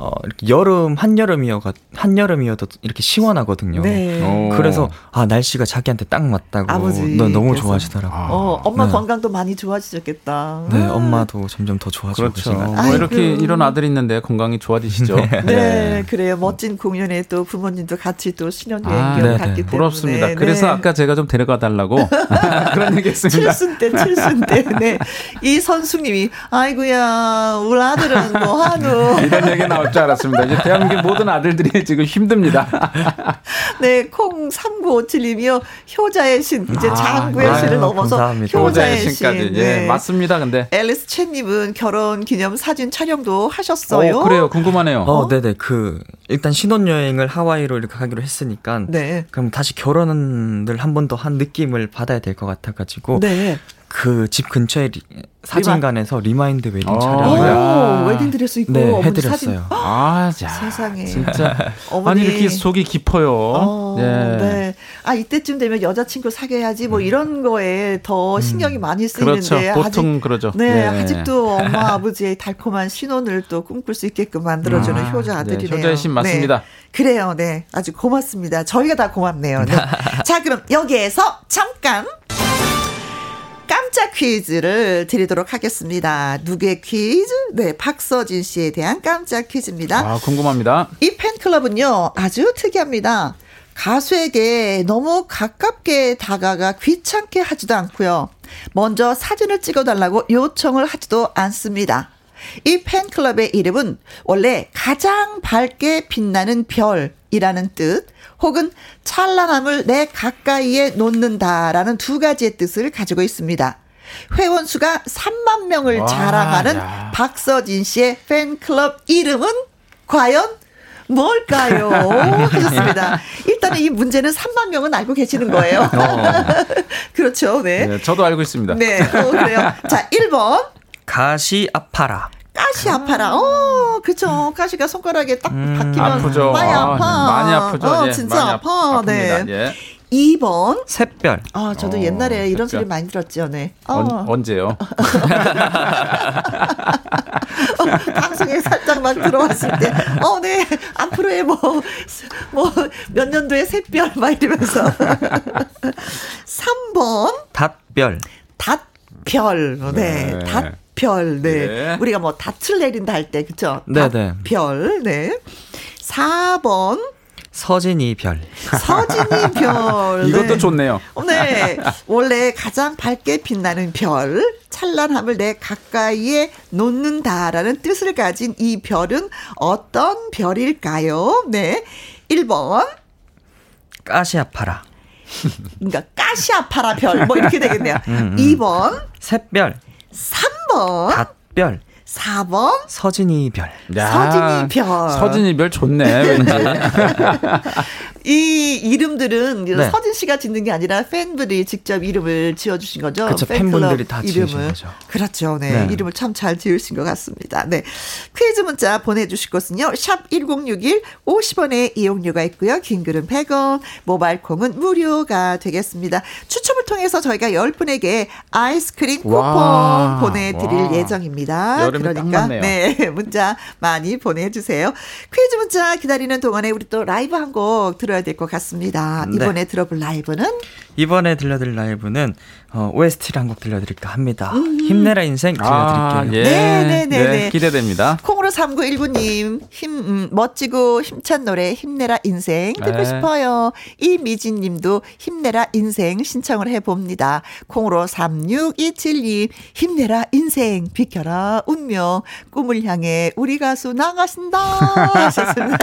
어, 이렇게 여름, 한여름이어가, 한여름이어도 이렇게 시원하거든요. 네. 오. 그래서, 아, 날씨가 자기한테 딱 맞다고. 아버지. 너, 너무 좋아하시더라고 요. 아. 어, 엄마 네. 건강도 많이 좋아지셨겠다. 네, 엄마도 점점 더 좋아지고 그렇죠. 뭐 이렇게 이런 아들이 있는데 건강이 좋아지시죠. 네. 네. 그래요. 멋진 공연에 또 부모님도 같이 또 신혼여행 아, 네, 갔기 때문에. 부럽습니다. 그래서 네. 아까 제가 좀 데려가 달라고 그런 얘기 했습니다. 칠순 때, 칠순 때. 네. 이 선수님이, 아이고야, 우리 아들은 뭐 하노. 이런 얘기 나올 줄 알았습니다. 이제 대한민국 모든 아들들이 지금 힘듭니다. 네, 콩 3957님이요. 효자의 신. 이제 아, 장구의 아, 신을 넘어서 감사합니다. 효자의 신까지. 신. 예, 네. 맞습니다. 근데 앨리스 챗님은 결혼 기념 사진 촬영도 하셨어요. 어, 그래요. 궁금하네요. 어, 어, 네네. 그 일단 신혼여행을 하와이로 이렇게 가기로 했으니까. 네. 그럼 다시 결혼을 한 번 더 한 느낌을 받아야 될 것 같아가지고. 네. 그 집 근처에 리, 사진관에서 remind wedding 어, 촬영을 웨딩 드레스 입고 네, 해드렸어요. 아, 야, 세상에 진짜 아니 이렇게 속이 깊어요. 어, 네. 네. 아 이때쯤 되면 여자친구 사귀어야지 뭐 이런 거에 더 음. 신경이 음. 많이 쓰이는데 그렇죠. 보통 아직, 그러죠. 네, 네, 아직도 엄마 아버지의 달콤한 신혼을 또 꿈꿀 수 있게끔 만들어주는 아, 효자 네, 아들이네요. 효자의 신 맞습니다. 네. 그래요, 네, 아주 고맙습니다. 저희가 다 고맙네요. 네. 자, 그럼 여기에서 잠깐. 깜짝 퀴즈를 드리도록 하겠습니다. 누구의 퀴즈? 네, 박서진 씨에 대한 깜짝 퀴즈입니다. 아, 궁금합니다. 이 팬클럽은요, 아주 특이합니다. 가수에게 너무 가깝게 다가가 귀찮게 하지도 않고요. 먼저 사진을 찍어달라고 요청을 하지도 않습니다. 이 팬클럽의 이름은 원래 가장 밝게 빛나는 별이라는 뜻, 혹은 찬란함을 내 가까이에 놓는다라는 두 가지의 뜻을 가지고 있습니다. 회원 수가 3만 명을 와, 자랑하는 야. 박서진 씨의 팬클럽 이름은 과연 뭘까요? 하셨습니다. 일단은 이 문제는 3만 명은 알고 계시는 거예요. 어. 그렇죠. 네. 네. 저도 알고 있습니다. 네. 어, 그래요. 자, 1번. 가시 아파라. 가시 아파라. 어, 그쵸. 가시가 손가락에 딱 음, 박히면 아프죠. 많이 아, 아파. 아, 많이 아프죠. 어, 예, 진짜 많이 아파. 아, 네. 예. 2번. 샛별. 아, 저도 어, 옛날에 이런 소리 많이 들었죠, 네. 어. 언, 제요 어, 방송에 살짝 막 들어왔을 때, 어, 네. 앞으로의 뭐, 뭐, 몇 년도에 샛별, 막 이러면서. 3번. 닷별. 닷별. 네. 네. 닷별. 네. 네. 우리가 뭐 닷을 내린다 할 때, 그쵸? 네, 네. 별. 네. 4번. 서진이 별. 서진이 별. 이것도 네. 좋네요. 네. 원래 가장 밝게 빛나는 별, 찬란함을 내 가까이에 놓는다라는 뜻을 가진 이 별은 어떤 별일까요? 네. 1번. 까시아파라. 그러니까 까시아파라 별. 뭐 이렇게 되겠네요. 음, 음. 2번. 샛별. 3번. 닷별. 4번 서진이 별. 야, 서진이 별. 서진이 별 좋네, 왠지. 이 이름들은 네. 서진 씨가 짓는 게 아니라 팬들이 직접 이름을 지어주신 거죠. 그렇죠. 팬분들이 다 이름을. 지으신 거죠. 그렇죠. 네. 네. 이름을 참 잘 지으신 것 같습니다. 네. 퀴즈 문자 보내주실 곳은요. 샵 1061, 50원의 이용료가 있고요. 긴 글은 100원, 모바일 콩은 무료가 되겠습니다. 추첨을 통해서 저희가 10분에게 아이스크림 쿠폰 와. 보내드릴 와. 예정입니다. 그러니까 네 문자 많이 보내주세요. 퀴즈 문자 기다리는 동안에 우리 또 라이브 한 곡 들어 야 될 것 같습니다. 네. 이번에 네. 들어볼 라이브는 이번에 들려드릴 라이브는 어, OST를 한 곡 들려드릴까 합니다. 음. 힘내라 인생 아, 들려드릴게요. 아, 예. 네네네. 네, 네, 기대됩니다. 콩으로 3919님, 힘, 음, 멋지고 힘찬 노래 힘내라 인생 듣고 네. 싶어요. 이미진 님도 힘내라 인생 신청을 해봅니다. 콩으로 3627님, 힘내라 인생 비켜라 운명 꿈을 향해 우리 가수 나가신다 하셨습니다.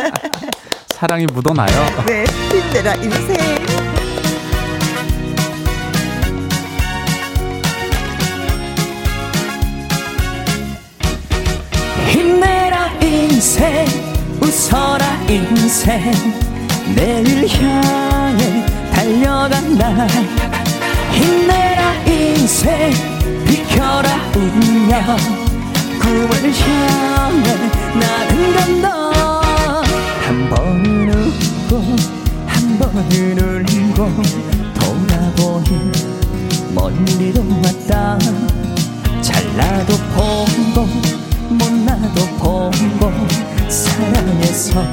사랑이 묻어나요. 네, 힘내라 인생. 힘내라 인생. 웃어라 인생. 내일 향해 달려간다 힘내라 인생. 비켜라 운명. 꿈을 향해 나는 간다 웃고 한 번은 울고 돌아보니 멀리도 왔다. 잘나도 보고 못나도 보고 사랑해서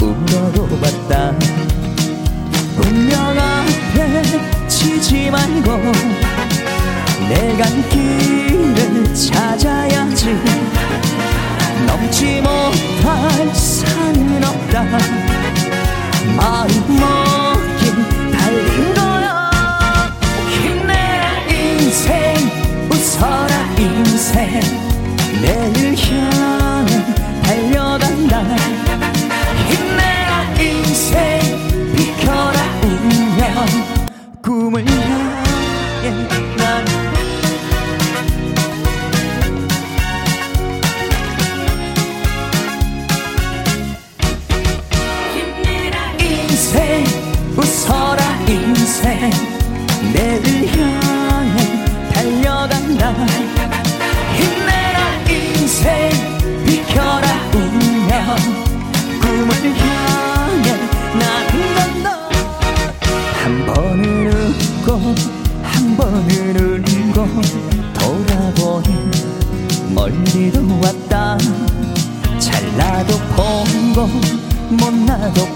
울어도 봤다. 운명 앞에 치지 말고 내가 길을 찾아야지. 넘지 못할 산은 없다 마음 먹긴 달린 거야. 힘내 인생 웃어라 인생. 내일 향해 달려간다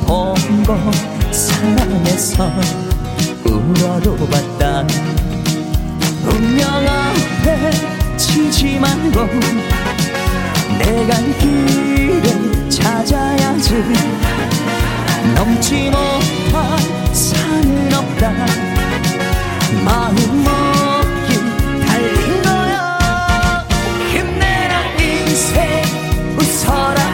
본고 사랑해서 울어도 봤다 운명 앞에 치지 말고 내가 길을 찾아야지. 넘지 못할 산은 없다. 마음 먹기 달린 거야 힘내라 인생 웃어라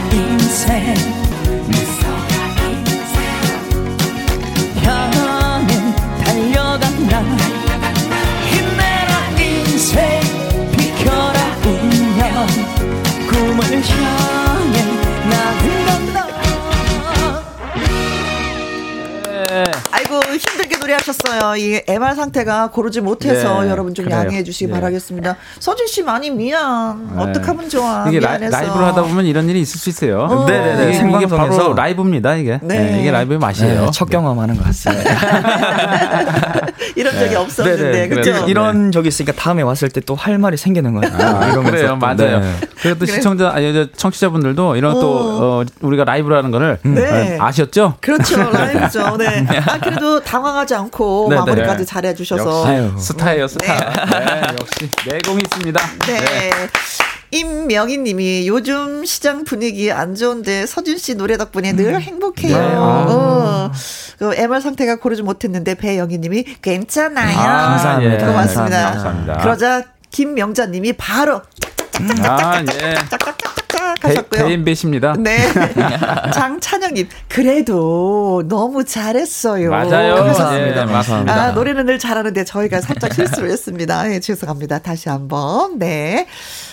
수고하셨어요. 이 MR 상태가 고르지 못해서 네, 여러분 좀 그래요. 양해해 주시기 네. 바라겠습니다. 서진 씨 많이 미안. 네. 어떡하면 좋아. 이게 미안해서. 라, 이브로 하다 보면 이런 일이 있을 수 있어요. 어. 네네네. 이게, 이게 바로 라이브입니다. 이게. 네. 네 이게 라이브의 맛이에요. 네, 첫 경험하는 것 같습니다. 이런 적이 없었는데 그렇죠. 이런 적이 있으니까 다음에 왔을 때 또 할 말이 생기는 거예요. 아, 그래요, 맞아요. 그래도 그래. 시청자 아니 청취자분들도 이런 어. 또 어, 우리가 라이브라는 거를 네. 아셨죠? 그렇죠, 라이브죠. 네. 아 그래도 당황하지 않고 네, 마무리까지 잘해 주셔서 스타예요, 스타. 네. 역시 내공이 있습니다. 네. 임명희 님이 요즘 시장 분위기 안 좋은데 서준 씨 노래 덕분에 늘 음. 행복해요. 네. 어. 그 MR 상태가 고르지 못했는데 배영희 님이 괜찮아요. 아, 감사합니다. 고맙습니다. 감사합니다. 그러자 김명자 님이 바로 짝짝짝짝짝짝짝짝짝 짝 아, 예. 하셨고요. 대인 배십니다. 네. 장찬영님, 그래도 너무 잘했어요. 맞아요. 감사합니다. 네, 맞습니다. 아, 노래는 늘 잘하는데 저희가 살짝 실수를 했습니다. 네, 죄송합니다. 다시 한번. 네.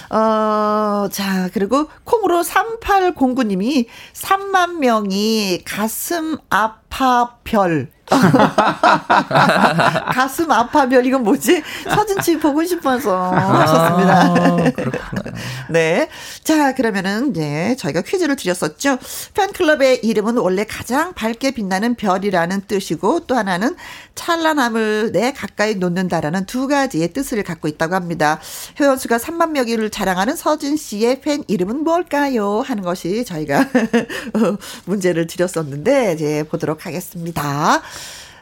어, 자, 그리고 콩으로 3809님이 3만 명이 가슴 아파 별 가슴 아파별 이건 뭐지? 서진치 보고 싶어서 하셨습니다. 아, 네. 자, 그러면은 네, 저희가 퀴즈를 드렸었죠. 팬클럽의 이름은 원래 가장 밝게 빛나는 별이라는 뜻이고 또 하나는 찬란함을 내 가까이 놓는다라는 두 가지의 뜻을 갖고 있다고 합니다. 회원수가 3만 명을 자랑하는 서진 씨의 팬 이름은 뭘까요? 하는 것이 저희가 문제를 드렸었는데 이제 보도록 하겠습니다.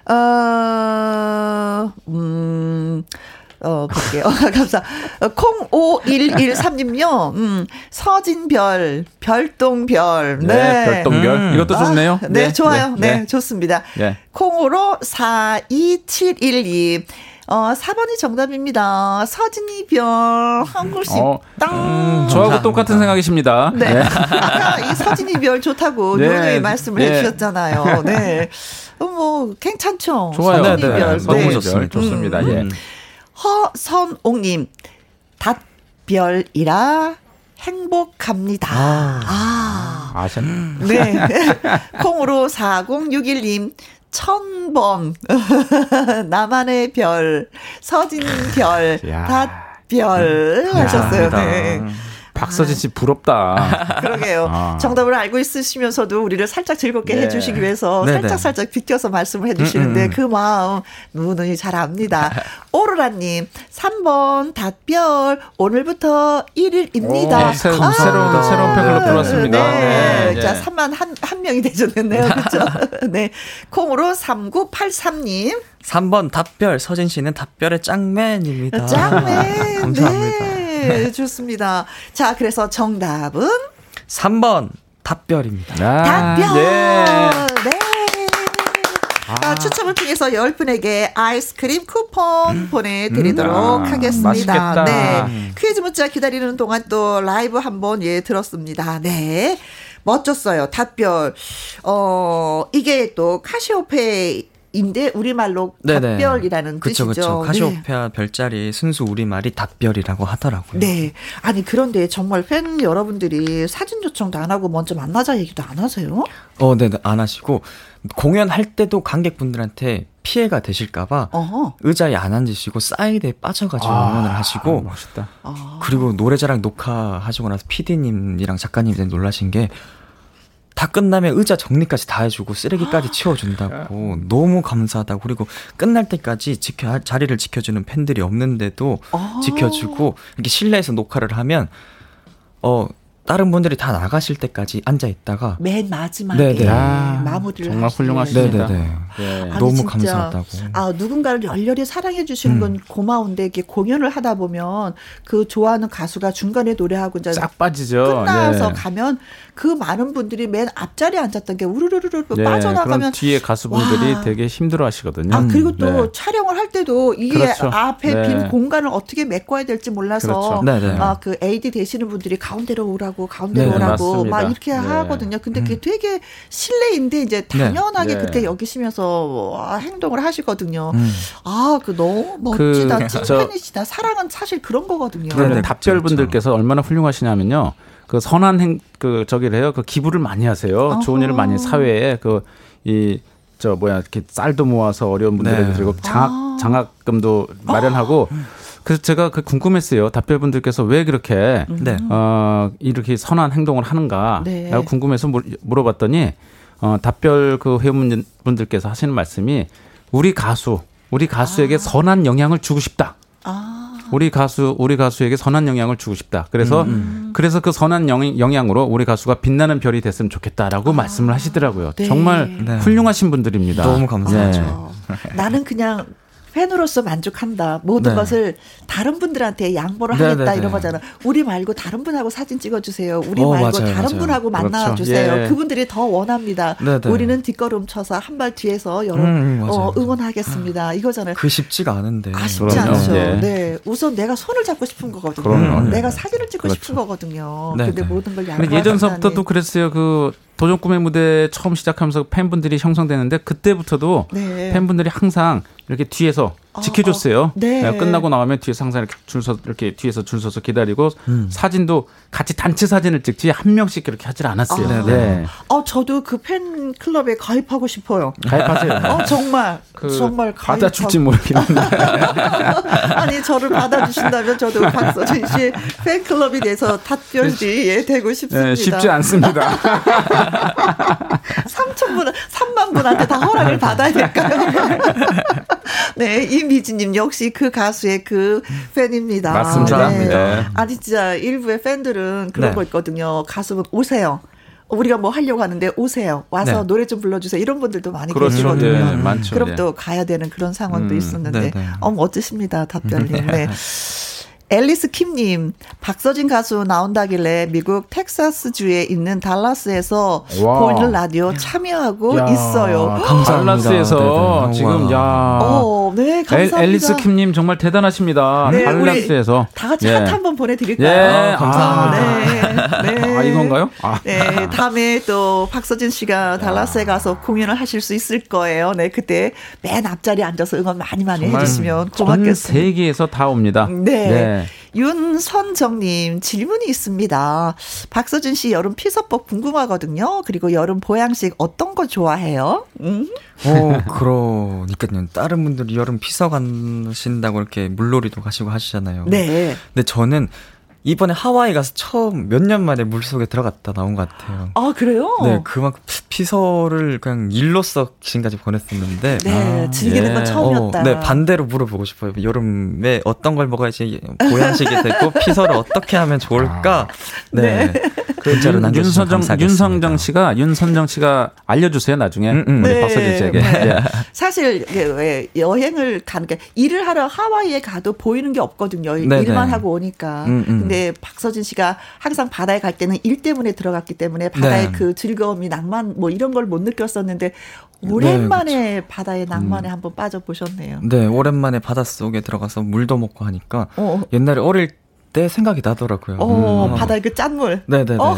어, 음, 어, 볼게요. 감사. 콩 5113님요. 음, 서진별, 별똥별. 네. 네 별똥별. 음. 이것도 좋네요. 아, 네, 네, 좋아요. 네, 네 좋습니다. 네. 콩으로 42712. 어, 4번이 정답입니다. 서진이 별, 한 글씨, 어, 땅. 음, 저하고 똑같은 생각이십니다. 네. 네. 아까 이 서진이 별 좋다고 네. 노래 말씀을 네. 해주셨잖아요. 네. 어, 뭐, 괜찮죠? 좋아요. 서진이 네, 네. 별. 너무 네. 좋습니다. 좋습니다. 음, 예. 음. 허선옥님, 닷별이라 행복합니다. 아. 아. 아셨네. 네. 콩으로 4061님, 천번. 나만의 별, 서진 별, 닷별 하셨어요. 네. 박서진 씨 부럽다. 그러게요. 아. 정답을 알고 있으시면서도 우리를 살짝 즐겁게 네. 해주시기 위해서 네네. 살짝 살짝 비껴서 말씀을 해주시는데 음, 음. 그 마음 누누이 잘 압니다. 오로라님 3번 닷별 오늘부터 1일입니다. 오, 새, 아, 새로운 새로운 팬으로 들어왔습니다. 네. 네. 자 3만 한, 한 명이 되셨네요. 그렇죠? 네. 콩으로 3983님 3번 답별 서진 씨는 답별의 짱맨입니다. 짱맨. 감사합니다. 네. 네, 좋습니다. 자, 그래서 정답은 3번 답별입니다. 아, 답별. 네. 네. 아. 추첨을 통해서 10분에게 아이스크림 쿠폰 음. 보내드리도록 음. 하겠습니다. 맛있겠다. 네. 퀴즈 문자 기다리는 동안 또 라이브 한번 예, 들었습니다. 네. 멋졌어요. 답별. 어, 이게 또 카시오페이 인데 우리말로 답별이라는 그쵸, 뜻이죠. 그쵸. 카시오페아 네. 별자리 순수 우리말이 답별이라고 하더라고요. 네. 아니 그런데 정말 팬 여러분들이 사진 요청도 안 하고 먼저 만나자 얘기도 안 하세요? 어, 네, 네안 하시고 공연할 때도 관객분들한테 피해가 되실까봐 의자에 안 앉으시고 사이드에 빠져가지고 아, 공연을 하시고 멋있다. 아. 그리고 노래자랑 녹화하시고 나서 PD님이랑 작가님들 놀라신 게 다 끝나면 의자 정리까지 다 해주고 쓰레기까지 치워준다고 너무 감사하다고 그리고 끝날 때까지 지켜 자리를 지켜주는 팬들이 없는데도 아~ 지켜주고 이렇게 실내에서 녹화를 하면 어 다른 분들이 다 나가실 때까지 앉아 있다가 맨 마지막에 네네. 아, 마무리를 정말 훌륭하십니다. 네네네. 네. 너무 감사하다고. 아 누군가를 열렬히 사랑해 주시는 건 음. 고마운데 이게 공연을 하다 보면 그 좋아하는 가수가 중간에 노래하고 이제 싹 빠지죠. 끝나서 네. 가면 그 많은 분들이 맨 앞자리에 앉았던 게 우르르르르 네, 빠져나가면 뒤에 가수분들이 와. 되게 힘들어하시거든요. 아 그리고 또 네. 촬영을 할 때도 이게 그렇죠. 앞에 네. 빈 공간을 어떻게 메꿔야 될지 몰라서 그렇죠. 아 그 AD 되시는 분들이 가운데로 오라고. 가운데로 네, 오라고 맞습니다. 막 이렇게 네. 하거든요. 근데 그게 음. 되게 실내인데 이제 네. 당연하게 네. 그렇게 여기시면서 행동을 하시거든요. 음. 아그 너무 멋지다, 그, 찐팬이시다. 사랑은 사실 그런 거거든요. 그러면 답절 분들께서 그렇죠. 얼마나 훌륭하시냐면요. 그 선한 행, 그 저기를 해요. 그 기부를 많이 하세요. 어허. 좋은 일을 많이 사회에 그 이 저 뭐야 이렇게 쌀도 모아서 어려운 분들에게 네. 드리고 장학 아. 장학금도 마련하고 아. 그래서 제가 그 궁금했어요. 답변분들께서 왜 그렇게 네. 어 이렇게 선한 행동을 하는가? 네. 라고 궁금해서 물어봤더니 어 답별 그 회원분들께서 하시는 말씀이 우리 가수 우리 가수에게 아. 선한 영향을 주고 싶다. 아. 우리 가수 우리 가수에게 선한 영향을 주고 싶다. 그래서 음. 음. 그래서 그 선한 영, 향 으로 우리 가수가 빛나는 별이 됐으면 좋겠다라고 아. 말씀을 하시더라고요. 네. 정말 네. 훌륭하신 분들입니다. 너무 감사하죠. 네. 나는 그냥 팬으로서 만족한다. 모든 네. 것을 다른 분들한테 양보를 네, 하겠다 네, 이런 거잖아. 우리 말고 다른 분하고 사진 찍어주세요. 우리 어, 말고 맞아요, 다른 맞아요. 분하고 만나주세요. 그렇죠. 예. 그분들이 더 원합니다. 네네. 우리는 뒷걸음 쳐서 한 발 뒤에서 여러 음, 음 어, 응원하겠습니다. 이거잖아요. 그 쉽지가 않은데. 아, 쉽지 않죠. 예. 네. 우선 내가 손을 잡고 싶은 거거든요. 그럼요. 내가 사진을 찍고 그렇죠. 싶은 거거든요. 네, 근데 모든 걸 양보. 예전서부터도 그랬어요. 그 도전 꿈의 무대 처음 시작하면서 팬분들이 형성되는데 그때부터도 네. 팬분들이 항상 이렇게 뒤에서 어, 지켜줬어요. 어, 네. 네. 끝나고 나가면 뒤에서 항상 이렇게 줄 서, 이렇게 뒤에서 줄 서서 기다리고 음. 사진도 같이 단체 사진을 찍지 한 명씩 그렇게 하질 않았어요. 아, 네. 어, 저도 그 팬 클럽에 가입하고 싶어요. 가입하세요. 어, 정말. 그 정말 받아줄지 모르겠는데. 아니, 저를 받아주신다면 저도 박서진 씨 팬 클럽이 돼서 탑별지 예, 되고 싶습니다. 네, 쉽지 않습니다. 3천 분, 3만 분한테 다 허락을 받아야 될까요? 네, 이미지님 역시 그 가수의 그 팬입니다. 맞습니다. 네. 네. 아니 진짜 일부의 팬들은 그런 네. 거 있거든요. 가수분 오세요. 우리가 뭐 하려고 하는데 오세요. 와서 네. 노래 좀 불러주세요. 이런 분들도 많이 그렇죠. 계시거든요. 네, 많죠. 그럼 또 가야 되는 그런 상황도 음, 있었는데, 네, 네. 어 멋지십니다, 답변님. 네. 앨리스 킴님, 박서진 가수 나온다길래 미국 텍사스주에 있는 달라스에서 와. 보이는 라디오 참여하고 야, 있어요. 감사합니다. 달라스에서 네, 지금 야. 어, 네, 감사합니다. 앨리스 킴님 정말 대단하십니다. 네, 달라스에서 다 같이 예. 핫 한번 보내드릴까요? 예, 아, 감사합니다. 네, 네. 아 이건가요? 아. 네, 다음에 또 박서진 씨가 달라스에 가서 공연을 하실 수 있을 거예요. 네, 그때 맨 앞자리에 앉아서 응원 많이 많이 해주시면 고맙겠습니다. 전 세계에서 다 옵니다. 네. 네. 네. 윤선정님 질문이 있습니다. 박서준 씨 여름 피서법 궁금하거든요. 그리고 여름 보양식 어떤 거 좋아해요? 음? 어, 그러니까요. 다른 분들이 여름 피서 가신다고 이렇게 물놀이도 가시고 하시잖아요. 네. 근데 저는 이번에 하와이 가서 처음 몇 년 만에 물 속에 들어갔다 나온 것 같아요. 아 그래요? 네, 그만큼 피서를 그냥 일로써 지금까지 보냈었는데. 네, 아, 즐기는 네. 건 처음이었다. 어, 네, 반대로 물어보고 싶어요. 여름에 어떤 걸 먹어야지 보양식이 되고 피서를 어떻게 하면 좋을까? 아. 네. 네. 그 윤, 윤선정 윤성정 씨가 윤선정 씨가 알려주세요 나중에 음, 음. 우리 네, 박서진 씨에게. 네. 네. 사실 왜 여행을 가는 게 일을 하러 하와이에 가도 보이는 게 없거든요. 네, 일만 네. 하고 오니까. 음, 음. 근데 박서진 씨가 항상 바다에 갈 때는 일 때문에 들어갔기 때문에 바다의 네. 그 즐거움이 낭만 뭐 이런 걸 못 느꼈었는데 오랜만에 네, 바다의 낭만에 음. 한번 빠져 보셨네요. 네, 오랜만에 바닷속에 들어가서 물도 먹고 하니까 어. 옛날에 어릴 때 생각이 나더라고요. 어, 음. 바다의 그 짠물. 네네네. 어,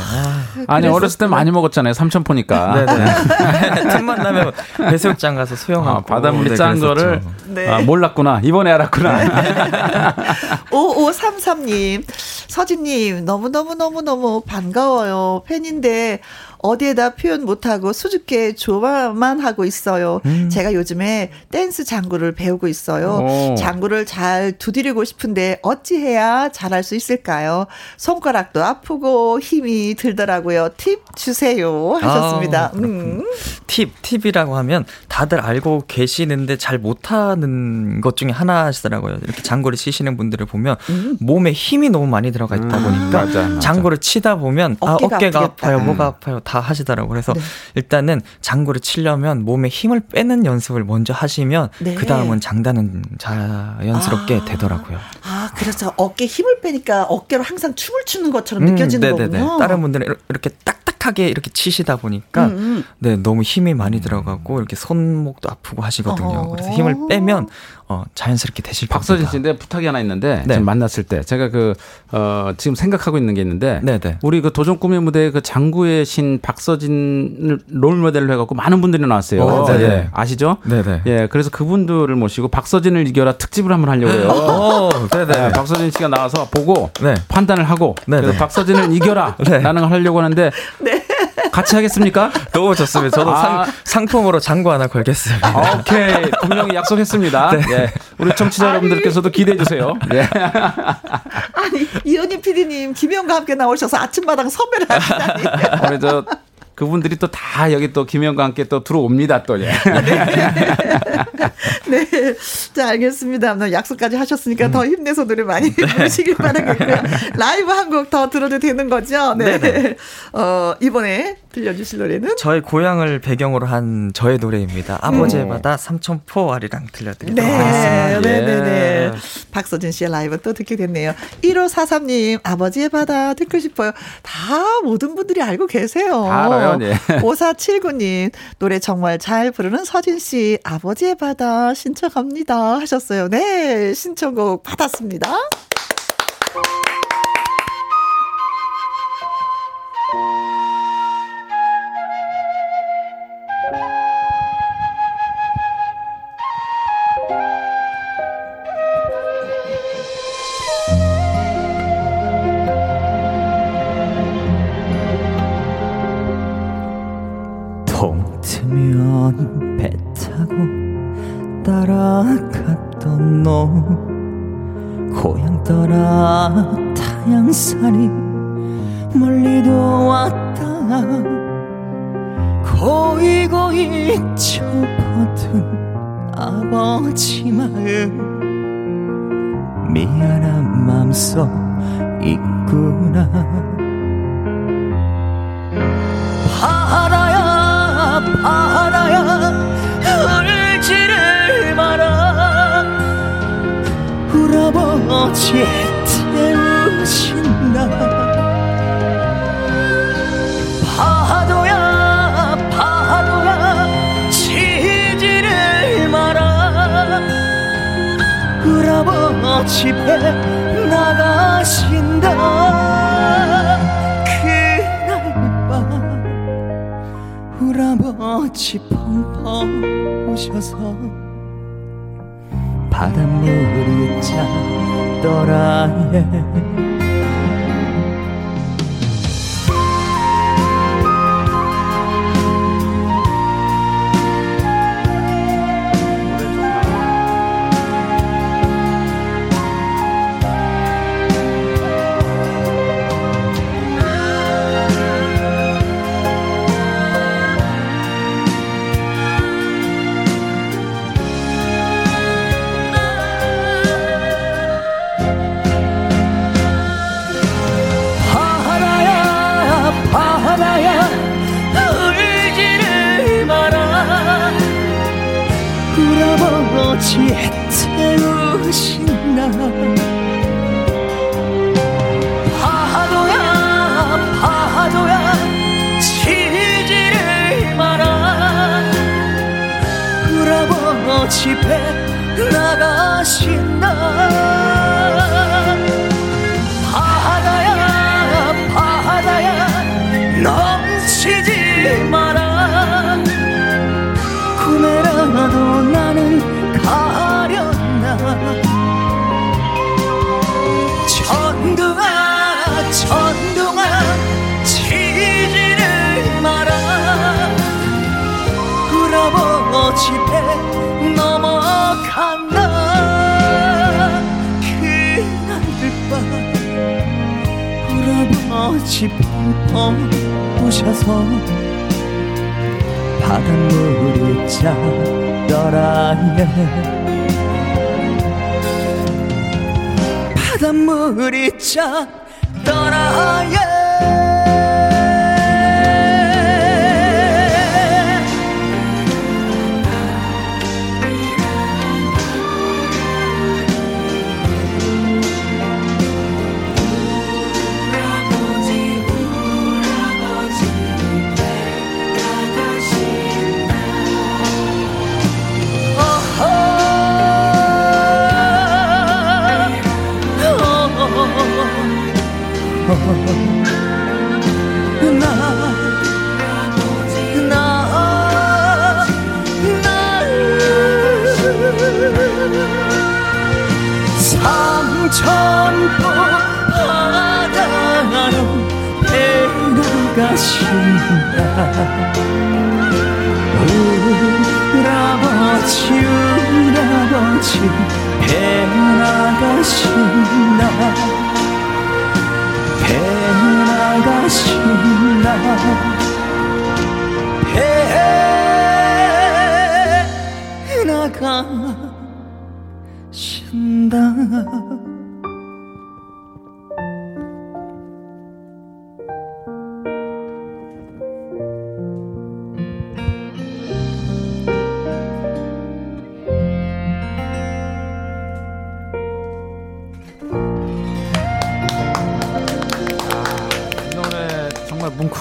아, 니 어렸을 때 많이 먹었잖아요. 삼천포니까. 네네. 틈만 나면 해수욕장 가서 수영하고. 아, 바닷물이 네, 짠 거를 네. 아, 몰랐구나. 이번에 알았구나. 네. 5533님, 서진님, 너무 너무 너무 너무 반가워요. 팬인데, 어디에다 표현 못하고 수줍게 좋아만 하고 있어요. 음. 제가 요즘에 댄스 장구를 배우고 있어요. 오. 장구를 잘 두드리고 싶은데 어찌해야 잘할 수 있을까요? 손가락도 아프고 힘이 들더라고요. 팁 주세요. 하셨습니다. 아, 음. 팁, 팁이라고 하면 다들 알고 계시는데 잘 못하는 것 중에 하나시더라고요. 이렇게 장구를 치시는 분들을 보면 음. 몸에 힘이 너무 많이 들어가 있다 음. 보니까 아, 맞아, 맞아. 장구를 치다 보면 어깨가, 아, 어깨가 아파요, 뭐가 아파요. 다 하시더라고요. 그래서 네. 일단은 장구를 치려면 몸에 힘을 빼는 연습을 먼저 하시면 네. 그 다음은 장단은 자연스럽게 아. 되더라고요. 아, 그래서 어깨 힘을 빼니까 어깨로 항상 춤을 추는 것처럼 음, 느껴지는 네네네. 거군요. 다른 분들은 이렇게 딱딱하게 이렇게 치시다 보니까 음, 음. 네 너무 힘이 많이 들어가고 이렇게 손목도 아프고 하시거든요. 어. 그래서 힘을 빼면 어, 자연스럽게 되실 겁니다. 박서진 씨인데 부탁이 하나 있는데 네. 지금 만났을 때 제가 그 어, 지금 생각하고 있는 게 있는데 네네. 네. 우리 그 도전 꿈의 무대 그 장구의 신 박서진을 롤 모델로 해갖고 많은 분들이 나왔어요. 오, 어, 예. 아시죠? 네네. 네. 예, 그래서 그분들을 모시고 박서진을 이겨라 특집을 한번 하려고 해요. 오, 네네. 네, 박서진 씨가 나와서 보고 네. 판단을 하고 박서진을 이겨라 라는 걸 하려고 하는데. 네. 같이 하겠습니까? 너무 좋습니다. 저도 아. 상, 상품으로 장구 하나 걸겠습니다. 아, 오케이. 분명히 약속했습니다. 네. 예. 우리 청취자 여러분들께서도 기대해 주세요. 예. 아니, 이현희 PD님, 김영과 함께 나오셔서 아침마당 선배를 하시다니. 우리 저 그분들이 또 다 여기 또 김영과 함께 또 들어옵니다 또. 예. 네. 자, 알겠습니다. 약속까지 하셨으니까 음. 더 힘내서 노래 많이 네. 부르시길 바라겠고요. 라이브 한 곡 더 들어도 되는 거죠? 네. 네네. 어, 이번에 들려주실 노래는? 저의 고향을 배경으로 한 저의 노래입니다. 아버지의 음. 바다 삼천포 아리랑 들려드리도록 네. 하겠습니다. 네 네네. 예. 박서진 씨의 라이브 또 듣게 됐네요. 1543님, 아버지의 바다 듣고 싶어요. 다 모든 분들이 알고 계세요. 다 알아요, 네. 5479님, 노래 정말 잘 부르는 서진 씨, 아버지의 바다 신청합니다. 하셨어요. 네, 신청곡 받았습니다. 너 고향 떠나 타양살이 멀리도 왔다. 고이 고이 접어든 아버지 마음 미안한 맘속 있구나. 바다야 바다 울아버지 태우신다. 파도야 파도야 치지를 마라 울아버지 배 나가신다. 그날 밤 울아버지 펑펑 우셔서 바닷물이 찼더라 예. 울어버지 펑펑 부셔서 바닷물이 찼더라 예. 바닷물이 찼더라 예. 삼천포 바다로 배나가 나가신다 울아버지 울아버지 배 나가신다. 배 나가신다. 배 나가신다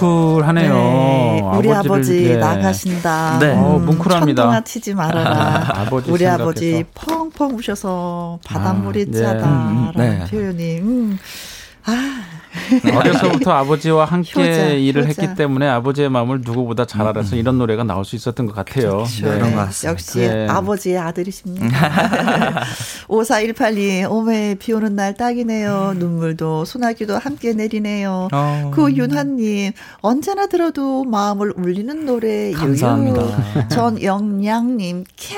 뭉클하네요. 네, 우리 아버지 네. 나가신다. 네. 어, 뭉클합니다. 천둥아 치지 말아라. 아버지 우리 생각해서. 아버지 펑펑 우셔서 바닷물이 아, 짜다라는 네. 표현이. 음. 아. 어려서부터 아버지와 함께 효자, 일을 효자. 했기 때문에 아버지의 마음을 누구보다 잘 알아서 음. 이런 노래가 나올 수 있었던 것 같아요. 그렇죠. 네. 그런 것. 역시 네. 아버지의 아들이십니다. 5418님, 오메 비 오는 날 딱이네요. 눈물도 소나기도 함께 내리네요. 어. 구윤환님, 언제나 들어도 마음을 울리는 노래. 감사합니다. 전영양님, 캬.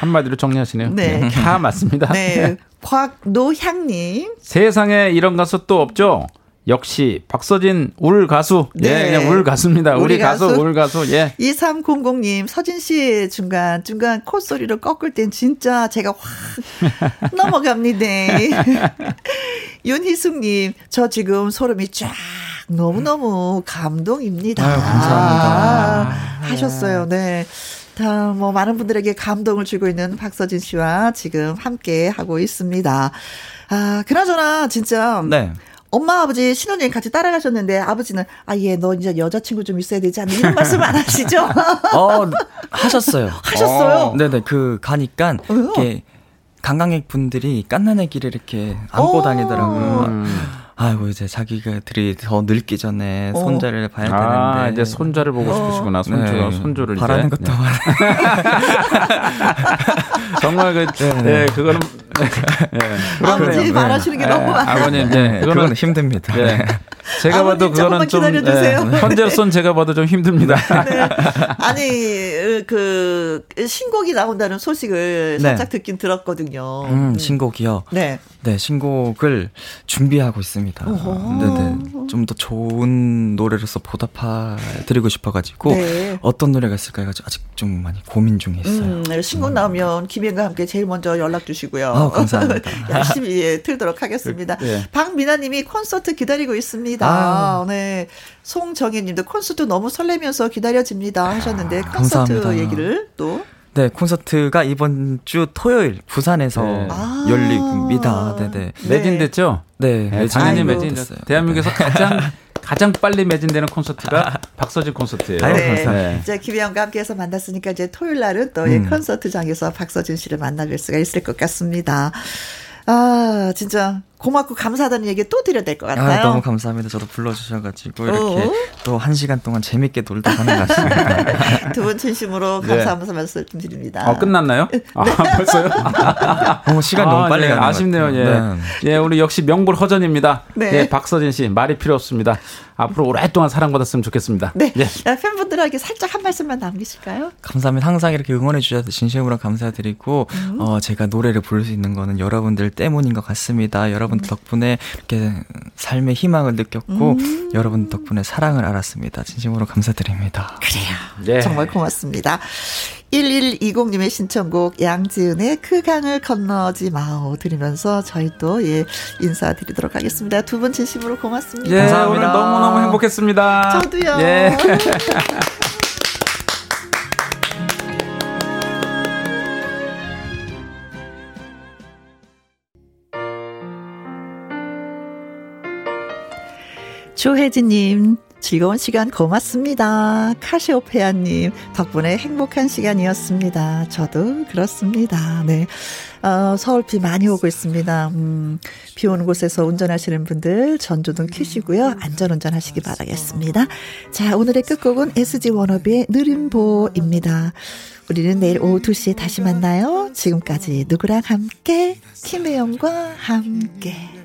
한마디로 정리하시네요. 네. 캬 맞습니다. 네. 곽노향님. 세상에 이런 가수 또 없죠? 역시 박서진 울 가수. 예, 네. 예, 그냥 울 가수입니다. 우리, 우리 가수, 가수 울 가수. 예. 2300님, 서진 씨 중간 중간 콧소리를 꺾을 땐 진짜 제가 확 넘어갑니다. 윤희숙 님, 저 지금 소름이 쫙 너무너무 감동입니다. 아유, 감사합니다. 아, 하셨어요. 네. 다, 뭐, 많은 분들에게 감동을 주고 있는 박서진 씨와 지금 함께 하고 있습니다. 아, 그나저나, 진짜. 네. 엄마 아버지 신혼여행 같이 따라가셨는데 아버지는 아예 너 이제 여자친구 좀 있어야 되지 않나 이런 말씀 안 하시죠? 어 하셨어요. 하셨어요? 어, 네네 그 가니까 이렇게 관광객 분들이 깐난애기를 이렇게 안고 다니더라고요. 음. 아이고 이제 자기가들이 더 늙기 전에 어. 손자를 봐야 아, 되는데 이제 손자를 보고 싶으시구나 손주 네. 손주를 바라는 이제. 것도 네. 정말 그 네, 네. 네 그거는 네. 아버지 말하시는 게 너무 네. 많아요. 아버님 네, 그거는 힘듭니다. 네. 제가 봐도 그거는 좀 네, 현재로선 제가 봐도 좀 힘듭니다. 네. 아니 그 신곡이 나온다는 소식을 살짝 듣긴 들었거든요. 음, 신곡이요. 네. 네, 신곡을 준비하고 있습니다. 네네. 좀 더 좋은 노래로서 보답해 드리고 싶어가지고, 네. 어떤 노래가 있을까 해가지고, 아직 좀 많이 고민 중에 있어요. 음, 네, 신곡 음. 나오면 김혜과 함께 제일 먼저 연락 주시고요. 아, 감사합니다. 열심히 예, 틀도록 하겠습니다. 네. 박미나 님이 콘서트 기다리고 있습니다. 아. 네. 송정혜 님도 콘서트 너무 설레면서 기다려집니다 하셨는데, 콘서트 감사합니다. 얘기를 또. 네, 콘서트가 이번 주 토요일 부산에서 네. 아~ 열립니다. 네네. 매진됐죠? 네, 네 당연히 매진됐어요. 대한민국에서 가장 가장 빨리 매진되는 콘서트가 박서진 콘서트예요. 네. 네. 이제 김혜영과 함께해서 만났으니까 이제 토요일 날은 또 음. 콘서트장에서 박서진 씨를 만나뵐 수가 있을 것 같습니다. 아, 진짜 고맙고 감사하다는 얘기 또 드려야 될 것 같아요. 아, 너무 감사합니다. 저도 불러주셔가지고 이렇게 어? 또한 시간 동안 재밌게 놀다 가는 것 같습니다. 두 분 진심으로 네. 감사하면서 네. 말씀드립니다. 어, 끝났나요? 네. 아, 벌써요? 어, 시간 아, 너무 빨리 네, 가는 아쉽네요. 예. 네. 예, 우리 역시 명불 허전입니다. 네. 예, 박서진 씨 말이 필요 없습니다. 앞으로 오랫동안 사랑받았으면 좋겠습니다. 네. 예. 팬분들에게 살짝 한 말씀만 남기실까요? 감사합니다. 항상 이렇게 응원해 주셔서 진심으로 감사드리고 음. 어, 제가 노래를 부를 수 있는 거는 여러분들 때문인 것 같습니다. 여러분 여러분 덕분에 이렇게 삶의 희망을 느꼈고 음. 여러분 덕분에 사랑을 알았습니다. 진심으로 감사드립니다. 그래요. 네. 정말 고맙습니다. 1120님의 신청곡 양지은의 그 강을 건너지 마오 들으면서 저희 또 예, 인사드리도록 하겠습니다. 두 분 진심으로 고맙습니다. 예, 감사합니다. 오늘 너무너무 행복했습니다. 저도요. 예. 조혜진님, 즐거운 시간 고맙습니다. 카시오페아님, 덕분에 행복한 시간이었습니다. 저도 그렇습니다. 네. 어, 서울 비 많이 오고 있습니다. 음, 비 오는 곳에서 운전하시는 분들 전조등 켜시고요. 안전운전 하시기 바라겠습니다. 자, 오늘의 끝곡은 SG 워너비의 느림보입니다. 우리는 내일 오후 2시에 다시 만나요. 지금까지 누구랑 함께, 김혜영과 함께.